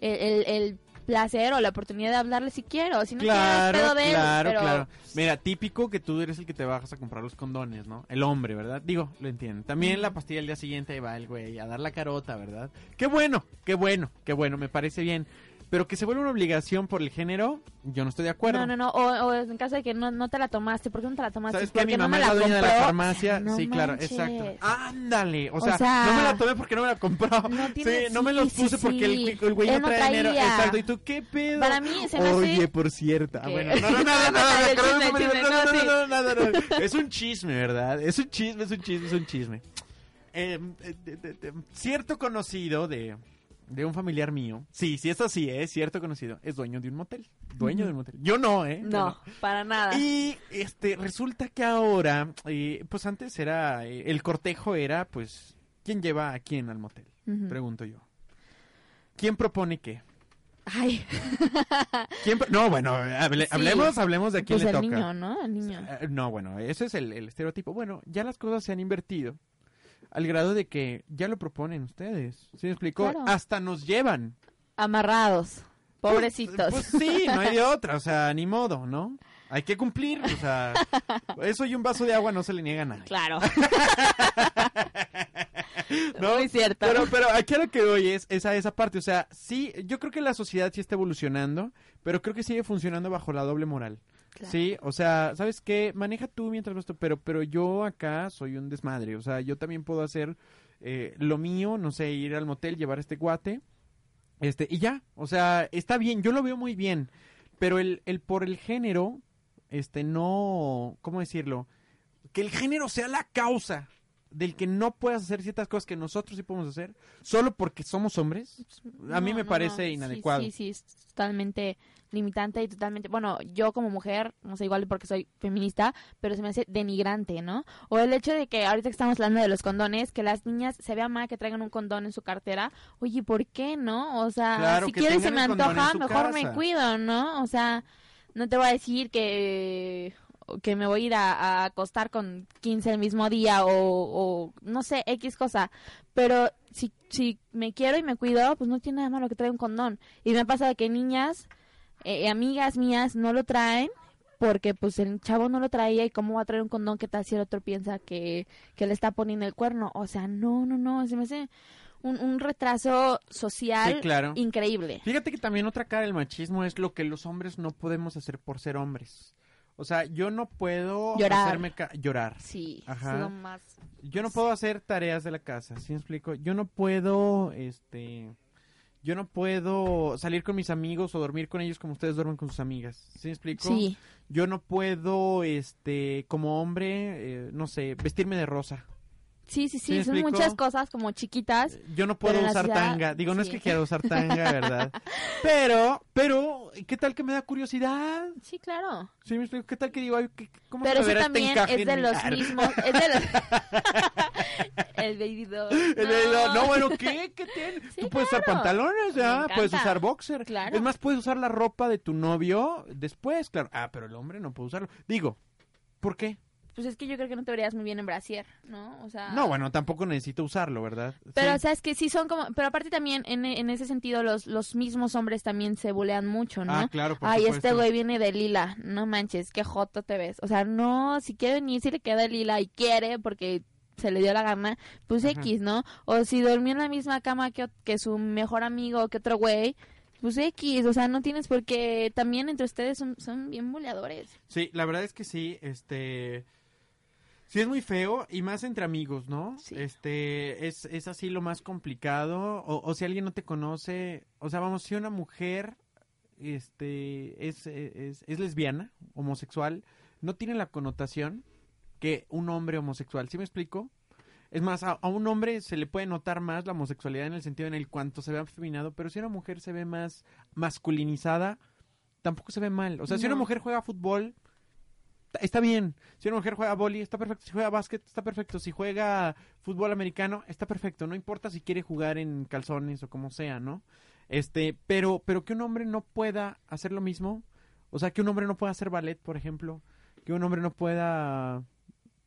S2: el, el- el placer o la oportunidad de hablarle si quiero? Si no
S1: Claro,
S2: quiero, es pedo de él,
S1: claro,
S2: pero-
S1: claro. Mira, típico que tú eres el que te bajas a comprar los condones, ¿no? El hombre, ¿verdad? Digo, lo entiendo. También la pastilla el día siguiente ahí va el güey a dar la carota, ¿verdad? Qué bueno, qué bueno, qué bueno, me parece bien. Pero que se vuelva una obligación por el género, yo no estoy de acuerdo.
S2: No, no, no. O, o en caso de que no, no te la tomaste, ¿por qué no te la tomaste?
S1: ¿Sabes?
S2: Porque
S1: Mi
S2: no
S1: mamá
S2: me
S1: es la dueña de la farmacia.
S2: No
S1: sí, claro, exacto. Ándale. O
S2: O
S1: sea, no me la tomé porque no me la compró.
S2: No tiene-
S1: sí, no me los
S2: sí,
S1: puse porque el, güey no
S2: no
S1: trae dinero. Exacto. ¿Y tú qué pedo?
S2: Para mí se me hace-
S1: Oye, por cierto. Ah, bueno, no, no, nada, nada, no, no,
S2: no,
S1: no, no, nada. Es un chisme, ¿verdad? Es un chisme, es un chisme, es un chisme. Eh, eh, cierto conocido de, de un familiar mío, sí, sí, eso sí, es cierto conocido, es dueño de un motel. Dueño de un motel. Yo no, ¿eh?
S2: No, para nada.
S1: y este resulta que ahora, eh, pues antes era, eh, el cortejo era, pues, ¿quién lleva a quién al motel? Pregunto yo. ¿Quién propone qué?
S2: Ay,
S1: ¿Quién pro- no, bueno, hable-
S2: Sí.
S1: hablemos, hablemos de quién
S2: pues
S1: le
S2: el
S1: toca.
S2: niño, ¿no? El niño.
S1: Eh, No, bueno, ese es el, el estereotipo. Bueno, ya las cosas se han invertido al grado de que ya lo proponen ustedes. ¿Sí me explicó?
S2: Claro.
S1: Hasta nos llevan.
S2: Amarrados. Pobrecitos.
S1: Pues sí, no hay de otra, o sea, ni modo, ¿no? Hay que cumplir, o sea, eso y un vaso de agua no se le niega a nadie.
S2: Claro.
S1: ¿no?
S2: Muy cierto.
S1: Pero, pero aquí a lo que voy es, es a esa parte. O sea, sí, yo creo que la sociedad sí está evolucionando, pero creo que sigue funcionando bajo la doble moral.
S2: Claro.
S1: Sí, o sea, ¿sabes qué? Maneja tú mientras lo estoy, pero, pero yo acá soy un desmadre. O sea, yo también puedo hacer eh, lo mío, no sé, ir al motel, llevar este guate, este, y ya. O sea, está bien, yo lo veo muy bien. Pero el, el por el género, este, no, ¿cómo decirlo? Que el género sea la causa del que no puedas hacer ciertas cosas que nosotros sí podemos hacer, solo porque somos hombres, a mí
S2: No,
S1: me
S2: no,
S1: parece
S2: no. Sí,
S1: inadecuado.
S2: Sí, sí, es totalmente limitante y totalmente, bueno, yo como mujer, no sé, igual porque soy feminista, pero se me hace denigrante, ¿no? O el hecho de que ahorita que estamos hablando de los condones, que las niñas se vea mal que traigan un condón en su cartera, oye, ¿por qué no? O sea,
S1: Claro,
S2: si quieres se me antoja, mejor me cuido, ¿no? O sea, no te voy a decir que que me voy a ir a, a acostar con 15 el mismo día o, o no sé, X cosa. Pero si, si me quiero y me cuido, pues no tiene nada malo que traiga un condón. Y me ha pasado que niñas, eh, amigas mías, no lo traen porque pues el chavo no lo traía y cómo va a traer un condón que tal si el otro piensa que, que le está poniendo el cuerno. O sea, no, no, no, se me hace un, un retraso social
S1: Sí, claro.
S2: increíble.
S1: Fíjate que también otra cara del machismo es lo que los hombres no podemos hacer por ser hombres. O sea, yo no puedo
S2: Llorar.
S1: hacerme ca- llorar.
S2: Sí,
S1: Ajá.
S2: más...
S1: Yo no puedo hacer tareas de la casa, ¿sí me explico? Yo no puedo, este, yo no puedo salir con mis amigos o dormir con ellos como ustedes duermen con sus amigas, ¿sí me explico?
S2: Sí.
S1: Yo no puedo, este, como hombre, eh, no sé, vestirme de rosa.
S2: Sí, sí,
S1: ¿Sí
S2: son
S1: explico?
S2: muchas cosas como chiquitas.
S1: Yo no puedo usar
S2: ciudad,
S1: tanga. Digo, no es que quiera usar tanga, ¿verdad? Pero, pero, ¿qué tal que me da curiosidad?
S2: Sí, claro.
S1: ¿Sí me explico? ¿Qué tal que digo, ay, ¿qué- ¿cómo
S2: Pero eso
S1: este
S2: también es de los mismos. Es de los... El baby doll.
S1: El No, no, bueno, ¿qué? ¿Qué tiene?
S2: Sí,
S1: Tú puedes usar pantalones, ya, puedes usar boxer.
S2: Claro.
S1: Es más, puedes usar la ropa de tu novio después, claro. Ah, pero el hombre no puede usarlo. Digo, ¿por qué?
S2: Pues es que yo creo que no te verías muy bien en brasier, ¿no? O sea...
S1: No, bueno, tampoco necesito usarlo, ¿verdad?
S2: Pero,
S1: Sí.
S2: sabes que sí son como... Pero aparte también, en, en ese sentido, los, los mismos hombres también se bulean mucho, ¿no?
S1: Ah, claro, por
S2: Ay,
S1: supuesto.
S2: este güey viene de lila. No manches, qué joto te ves. O sea, no, si quiere venir, si le queda lila y quiere, porque se le dio la gana, pues
S1: Ajá.
S2: X, ¿no? O si durmió en la misma cama que, que su mejor amigo, que otro güey, pues X. O sea, no tienes por qué... También entre ustedes son, son bien buleadores.
S1: Sí, la verdad es que sí, este... Sí, es muy feo y más entre amigos, ¿no?
S2: Sí.
S1: Este, es, es así lo más complicado. O, o si alguien no te conoce, o sea, vamos, si una mujer, este, es, es, es lesbiana, homosexual, no tiene la connotación que un hombre homosexual. ¿Sí me explico? Es más, a, a un hombre se le puede notar más la homosexualidad en el sentido en el cuanto se ve afeminado, pero si una mujer se ve más masculinizada, tampoco se ve mal. O sea, si una mujer juega fútbol, está- bien. Si una mujer juega boli, está perfecto. Si juega básquet, está perfecto. Si juega fútbol americano, está perfecto. No importa si quiere jugar en calzones o como sea, ¿no? Este, pero, pero que un hombre no pueda hacer lo mismo. O sea, que un hombre no pueda hacer ballet, por ejemplo. Que un hombre no pueda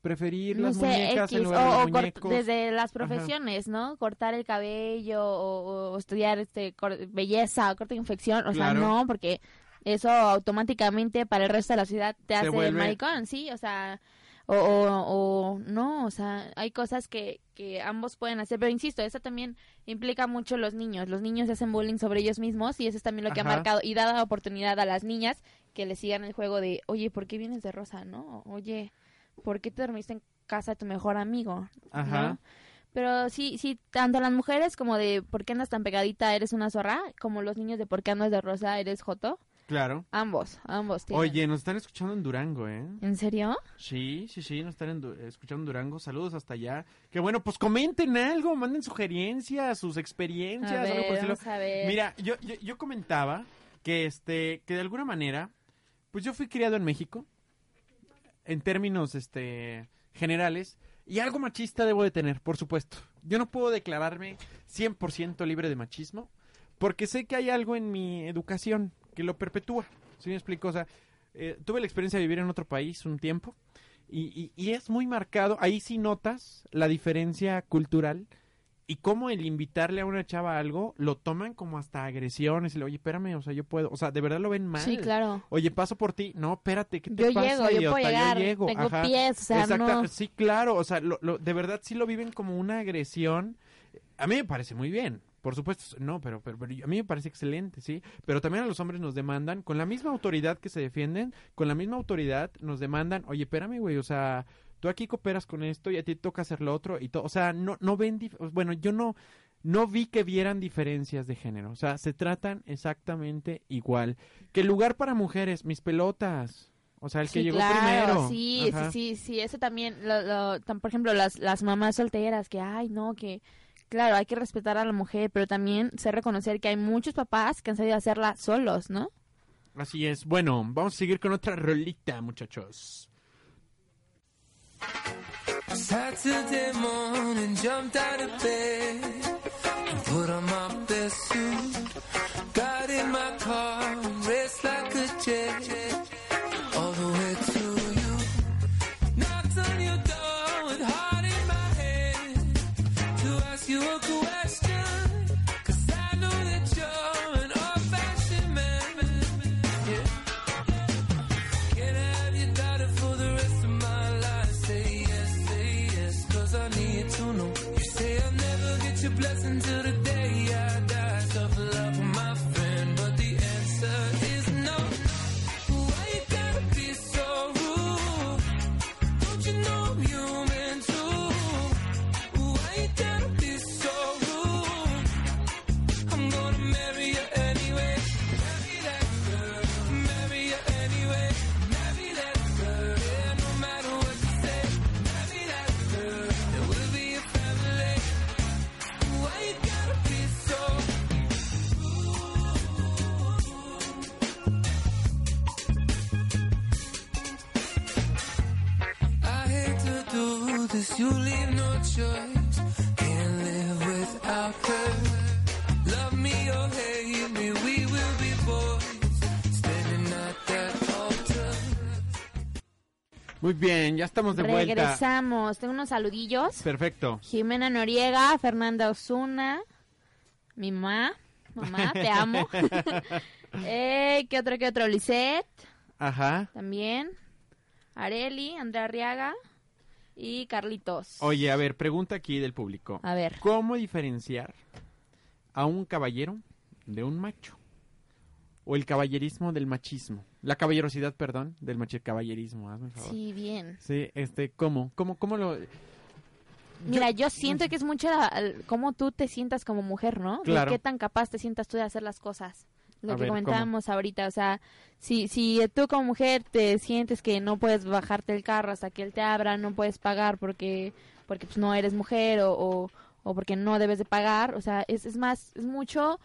S1: preferir
S2: no
S1: las
S2: sé,
S1: muñecas en lugar de
S2: o,
S1: los muñecos.
S2: desde las profesiones, ¿no? Cortar el cabello o, o estudiar este belleza corte de infección, o
S1: Claro.
S2: sea, no, porque eso automáticamente para el resto de la ciudad te
S1: Se
S2: hace
S1: vuelve-
S2: maricón, sí, o sea, o, o, o no, o sea, hay cosas que, que ambos pueden hacer, pero insisto, eso también implica mucho los niños, los niños hacen bullying sobre ellos mismos y eso es también lo que
S1: Ajá.
S2: ha marcado y da la oportunidad a las niñas que le sigan el juego de, oye, ¿por qué vienes de rosa, no? Oye, ¿por qué te dormiste en casa de tu mejor amigo?
S1: Ajá.
S2: ¿no? Pero sí, sí, tanto las mujeres como de ¿por qué andas tan pegadita? ¿Eres una zorra? Como los niños de ¿por qué andas de rosa? ¿Eres joto?
S1: Claro.
S2: Ambos, ambos tienen.
S1: Oye, nos están escuchando en Durango, ¿eh?
S2: ¿En serio?
S1: Sí, sí, sí, nos están en escuchando en Durango. Saludos hasta allá. Que bueno, pues comenten algo, manden sugerencias, sus experiencias,
S2: A
S1: algo por
S2: ver, vamos a ver.
S1: Mira, yo, yo, yo comentaba que este, que de alguna manera, pues yo fui criado en México, en términos este generales, y algo machista debo de tener, por supuesto. Yo no puedo declararme 100% libre de machismo, porque sé que hay algo en mi educación que lo perpetúa. ¿Sí me explico? O sea, eh, tuve la experiencia de vivir en otro país un tiempo, y, y- y es muy marcado, ahí sí notas la diferencia cultural y cómo el invitarle a una chava a algo lo toman como hasta agresiones. Y le, oye, espérame, o sea, yo puedo. O sea, de verdad lo ven mal.
S2: Sí, claro.
S1: Oye, paso por ti. No, espérate, ¿qué te
S2: Yo
S1: pasa,
S2: llego, yo puedo llegar,
S1: llego.
S2: tengo
S1: Ajá.
S2: pies, o sea,
S1: Exacta-
S2: no.
S1: Sí, claro, o sea, lo, lo- de verdad sí lo viven como una agresión. A mí me parece muy bien. Por supuesto, no, pero, pero, pero a mí me parece excelente, ¿sí? Pero también a los hombres nos demandan, con la misma autoridad que se defienden, con la misma autoridad nos demandan, oye, espérame, güey, o sea, tú aquí cooperas con esto y a ti te toca hacer lo otro y todo, o sea, no, no ven, bueno, yo no, no vi que vieran diferencias de género, o sea, se tratan exactamente igual. Que lugar para mujeres, mis pelotas, o sea, el que
S2: Sí,
S1: llegó
S2: claro,
S1: primero.
S2: Sí,
S1: Ajá.
S2: sí, sí, sí, eso también, lo, lo- por ejemplo, las, las mamás solteras, que, ay, no, que, claro, hay que respetar a la mujer, pero también sé reconocer que hay muchos papás que han sabido hacerla solos, ¿no?
S1: Así es. Bueno, vamos a seguir con otra rolita, muchachos.
S9: Saturday morning, jumped out of bed and put on my best suit. Got in my car and raced like a jet
S1: Muy bien, ya estamos de vuelta.
S2: Regresamos, tengo unos saludillos.
S1: Perfecto.
S2: Jimena Noriega, Fernanda Osuna, mi mamá, mamá, te amo. eh, ¿Qué otro, qué otro? Lisette,
S1: Ajá.
S2: también. Areli, Andrea Arriaga y Carlitos.
S1: Oye, a ver, pregunta aquí del público.
S2: A ver.
S1: ¿Cómo diferenciar a un caballero de un macho? o el caballerismo del machismo. La caballerosidad, perdón, del machismo, caballerismo, hazme el favor.
S2: Sí, bien.
S1: Sí, este, ¿cómo? ¿Cómo, cómo lo...?
S2: Mira, yo siento que es mucho cómo tú te sientas como mujer, ¿no? De
S1: Claro.
S2: qué tan capaz te sientas tú de hacer las cosas. Lo
S1: A
S2: que
S1: ver, ¿cómo?
S2: comentábamos ahorita, o sea, si, si tú como mujer te sientes que no puedes bajarte el carro hasta que él te abra, no puedes pagar porque porque pues, no eres mujer o, o, o porque no debes de pagar, o sea, es, es más, es mucho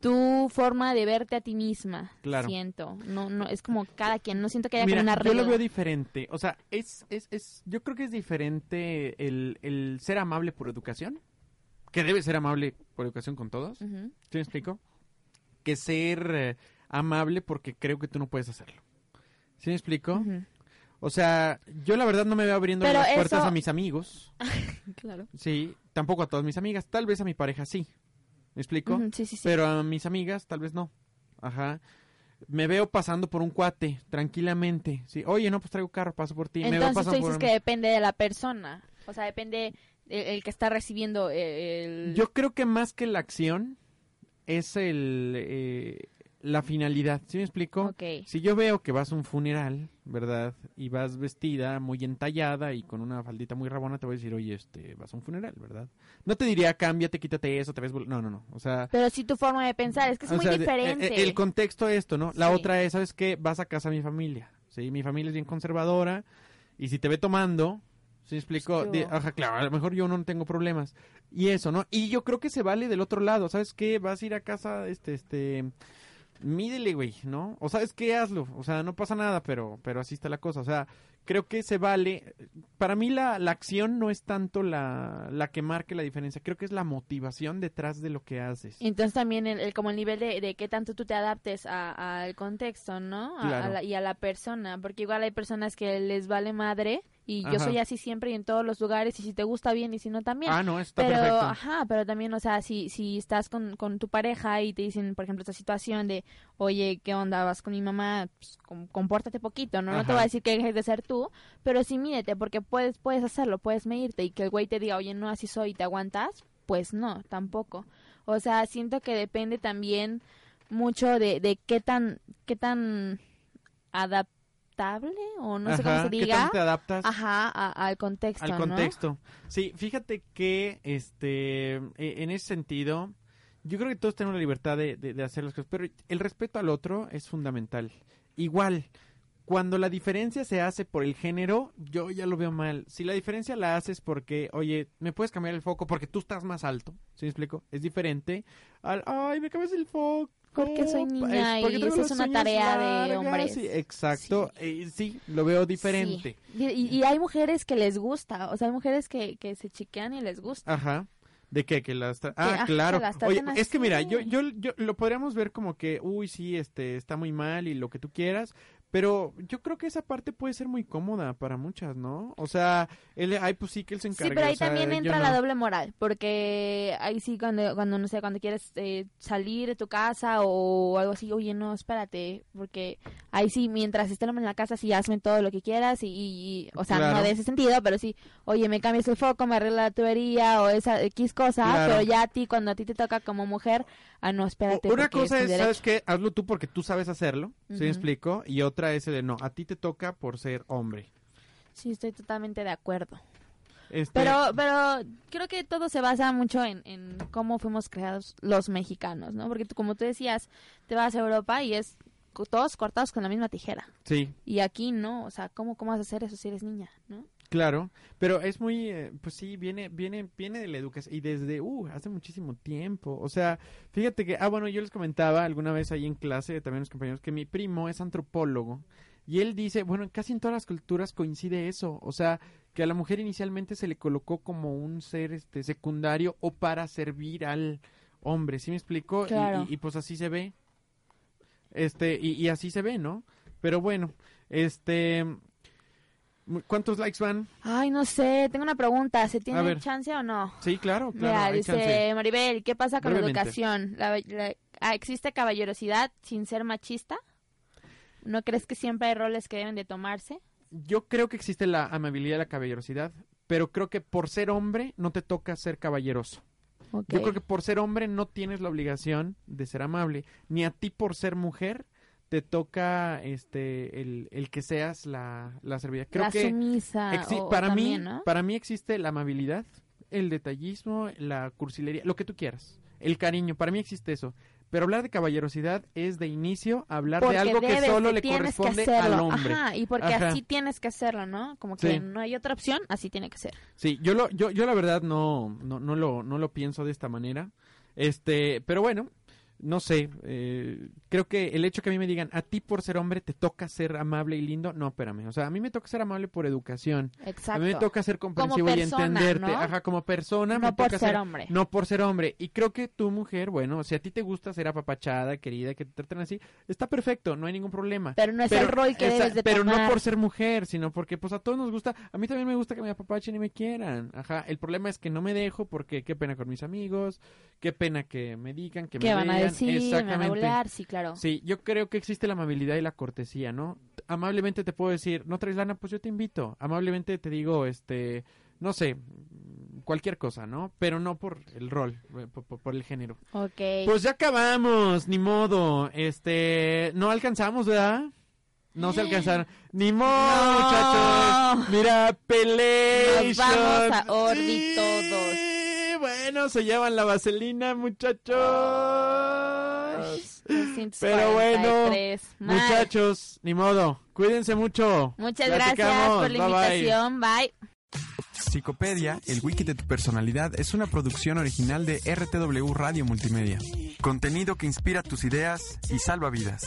S2: tu forma de verte a ti misma,
S1: Claro.
S2: siento. No, no, es como cada quien, no siento que haya
S1: Mira,
S2: una
S1: yo lo
S2: regla.
S1: veo diferente. O sea, es, es, es, yo creo que es diferente el, el ser amable por educación, que debe ser amable por educación con todos. ¿Sí me explico? Que ser eh, amable porque creo que tú no puedes hacerlo. ¿Sí me explico? O sea, yo la verdad no me veo abriendo
S2: Pero
S1: las puertas a mis amigos.
S2: Claro.
S1: Sí, tampoco a todas mis amigas. Tal vez a mi pareja sí. ¿Me explico?
S2: Ujú, sí, sí, sí.
S1: Pero a mis amigas tal vez no. Ajá. Me veo pasando por un cuate, tranquilamente. Sí, oye, no, pues traigo carro, paso por ti. me veo
S2: Entonces tú dices
S1: por...
S2: que depende de la persona. O sea, depende el, el que está recibiendo eh, el...
S1: Yo creo que más que la acción es el eh, la finalidad. ¿Sí me explico?
S2: Ok.
S1: Si yo veo que vas a un funeral, ¿verdad? Y vas vestida muy entallada y con una faldita muy rabona, te voy a decir, oye, este, vas a un funeral, ¿verdad? No te diría, cámbiate, quítate eso, te ves... vol-". No, no, no. O sea...
S2: Pero sí tu forma de pensar, es que es muy
S1: sea, de-
S2: diferente.
S1: eh, el contexto es esto, ¿no? La
S2: Sí.
S1: otra es, ¿sabes qué? Vas a casa de mi familia, ¿sí? Mi familia es bien conservadora y si te ve tomando, ¿sí me explico? De- ajá, claro, a lo mejor yo no tengo problemas. Y eso, ¿no? Y yo creo que se vale del otro lado, ¿sabes qué? Vas a ir a casa, este, este... Mídele, güey, ¿no? O sabes qué, hazlo. O sea, no pasa nada, pero, pero así está la cosa. O sea, creo que se vale. Para mí la, la acción no es tanto la, la que marque la diferencia. Creo que es la motivación detrás de lo que haces.
S2: Entonces también el, el- como el nivel de, de qué tanto tú te adaptes al contexto, ¿no? A- la- y a la persona, porque igual hay personas que les vale madre y yo soy así siempre y en todos los lugares y si te gusta bien y si no también.
S1: Ah, no, está
S2: pero,
S1: perfecto.
S2: ajá, pero también, o sea, si, si estás con, con tu pareja y te dicen, por ejemplo, esta situación de, oye, ¿qué onda? Vas con mi mamá, pues, com- compórtate poquito, ¿no? No te voy a decir que dejes de ser tú, pero sí mídete, porque puedes, puedes hacerlo, puedes medirte y que el güey te diga, oye, no, así soy, ¿te aguantas? Pues no, tampoco. O sea, siento que depende también mucho de, de qué tan, qué tan adaptable o no sé cómo se
S1: ¿qué
S2: diga.
S1: tanto te adaptas?
S2: Ajá, a- al contexto,
S1: al
S2: ¿no?
S1: contexto. Sí, fíjate que este e- en ese sentido, yo creo que todos tenemos la libertad de, de- de hacer las cosas, pero el respeto al otro es fundamental. Igual, cuando la diferencia se hace por el género, yo ya lo veo mal. Si la diferencia la haces porque, oye, me puedes cambiar el foco porque tú estás más alto, ¿sí me explico? Es diferente al, ay, me cambias el foco.
S2: Porque soy
S1: es
S2: niña
S1: porque
S2: y esa es una tarea de
S1: largas",
S2: hombres.
S1: sí, exacto, Eh, sí, lo veo diferente.
S2: Sí. Y, y hay mujeres que les gusta, o sea, hay mujeres que, que se chiquean y les gusta.
S1: Ajá. ¿De qué? Que las tra- Ah,
S2: ajá,
S1: claro.
S2: que las
S1: Oye, es que mira, yo, yo, yo lo podríamos ver como que, uy, sí, este, está muy mal y lo que tú quieras, pero yo creo que esa parte puede ser muy cómoda para muchas, ¿no? O sea, él, ay, pues sí que él se encarga.
S2: Sí, pero ahí
S1: o sea,
S2: también entra
S1: no.
S2: la doble moral, porque ahí sí cuando, cuando no sé, cuando quieres eh, salir de tu casa o algo así, oye, no, espérate, porque ahí sí, mientras hombre en la casa, sí, hazme todo lo que quieras y, o sea,
S1: Claro.
S2: no de ese sentido, pero sí, oye, me cambias el foco, me arregla la tubería o esa X cosa,
S1: Claro.
S2: pero ya a ti, cuando a ti te toca como mujer, ah, no, espérate.
S1: Una
S2: porque
S1: cosa es,
S2: derecho.
S1: ¿sabes qué? Hazlo tú porque tú sabes hacerlo, ¿sí
S2: Ujú.
S1: me explico? Y otra es el de, no, a ti te toca por ser hombre.
S2: Sí, estoy totalmente de acuerdo.
S1: Este,
S2: Pero, pero creo que todo se basa mucho en, en cómo fuimos creados los mexicanos, ¿no? Porque tú, como tú decías, te vas a Europa y es todos cortados con la misma tijera.
S1: Sí,
S2: Y aquí no, o sea, ¿cómo, cómo vas a hacer eso si eres niña, no?
S1: Claro, pero es muy, eh, pues sí, viene, viene, viene de la educación y desde, uh, hace muchísimo tiempo. O sea, fíjate que, ah, bueno, yo les comentaba alguna vez ahí en clase, también los compañeros, que mi primo es antropólogo y él dice, bueno, casi en todas las culturas coincide eso. O sea, que a la mujer inicialmente se le colocó como un ser, este, secundario o para servir al hombre, ¿sí me explico? Y-
S2: Claro.
S1: y, y pues así se ve. Este, y, y así se ve, ¿no? Pero bueno, este, ¿cuántos likes van?
S2: Ay, no sé, tengo una pregunta, ¿se tiene chance o no?
S1: Sí, claro, claro.
S2: Mira,
S1: hay
S2: dice
S1: chance.
S2: Maribel, ¿qué pasa con la educación? La- la- ah, ¿Existe caballerosidad sin ser machista? ¿No crees que siempre hay roles que deben de tomarse?
S1: Yo creo que existe la amabilidad y la caballerosidad, pero creo que por ser hombre no te toca ser caballeroso. Yo creo que por ser hombre no tienes la obligación de ser amable, ni a ti por ser mujer te toca este el, el que seas la, la servida. Creo
S2: la
S1: que
S2: sumisa. o
S1: para
S2: también,
S1: mí
S2: ¿no?
S1: para mí existe la amabilidad, el detallismo, la cursilería, lo que tú quieras, el cariño, para mí existe eso. Pero hablar de caballerosidad es de inicio hablar
S2: Porque
S1: de algo que solo le corresponde al hombre.
S2: Ajá, y porque
S1: Ajá.
S2: así tienes que hacerlo, ¿no? Como que
S1: Sí.
S2: no hay otra opción, así tiene que ser.
S1: Sí, yo lo, yo, yo la verdad no, no, no lo, no lo pienso de esta manera. Este, pero bueno, no sé, eh, creo que el hecho que a mí me digan, a ti por ser hombre te toca ser amable y lindo, no, espérame, o sea, a mí me toca ser amable por educación.
S2: Exacto.
S1: A mí me toca ser comprensivo y
S2: persona,
S1: entenderte,
S2: ¿no?
S1: ajá, como persona.
S2: No
S1: me
S2: por
S1: toca
S2: ser hombre.
S1: No por ser hombre. Y creo que tu mujer, bueno, si a ti te gusta ser apapachada, querida, que te traten así, está perfecto, no hay ningún problema.
S2: Pero no es el rol que
S1: esa-
S2: debes de
S1: Pero no por ser mujer, sino porque pues a todos nos gusta, a mí también me gusta que me apapachen y me quieran. Ajá, el problema es que no me dejo porque qué pena con mis amigos, qué pena que me digan, que
S2: ¿Qué
S1: me
S2: van a
S1: vean.
S2: decir? ¿Me van a Burlar? Sí, claro.
S1: Sí, yo creo que existe la amabilidad y la cortesía, ¿no? Amablemente te puedo decir, no traes lana, pues yo te invito. Amablemente te digo, este, no sé, cualquier cosa, ¿no? Pero no por el rol, eh, por, por- por el género.
S2: Ok.
S1: Pues ya acabamos, ni modo. Este, no alcanzamos, ¿verdad? No se alcanzaron. Ni modo,
S2: No.
S1: muchachos. Mira, Pelation.
S2: Nos vamos a Orbi
S1: Sí,
S2: todos.
S1: Bueno, se llevan la vaselina, muchachos. Pero bueno,
S2: 243. Mal.
S1: muchachos, ni modo. Cuídense mucho.
S2: Muchas gracias por la
S1: Bye, bye.
S2: invitación. Bye.
S3: Psicopedia, el wiki de tu personalidad, es una producción original de RTW Radio Multimedia. Contenido que inspira tus ideas y salva vidas.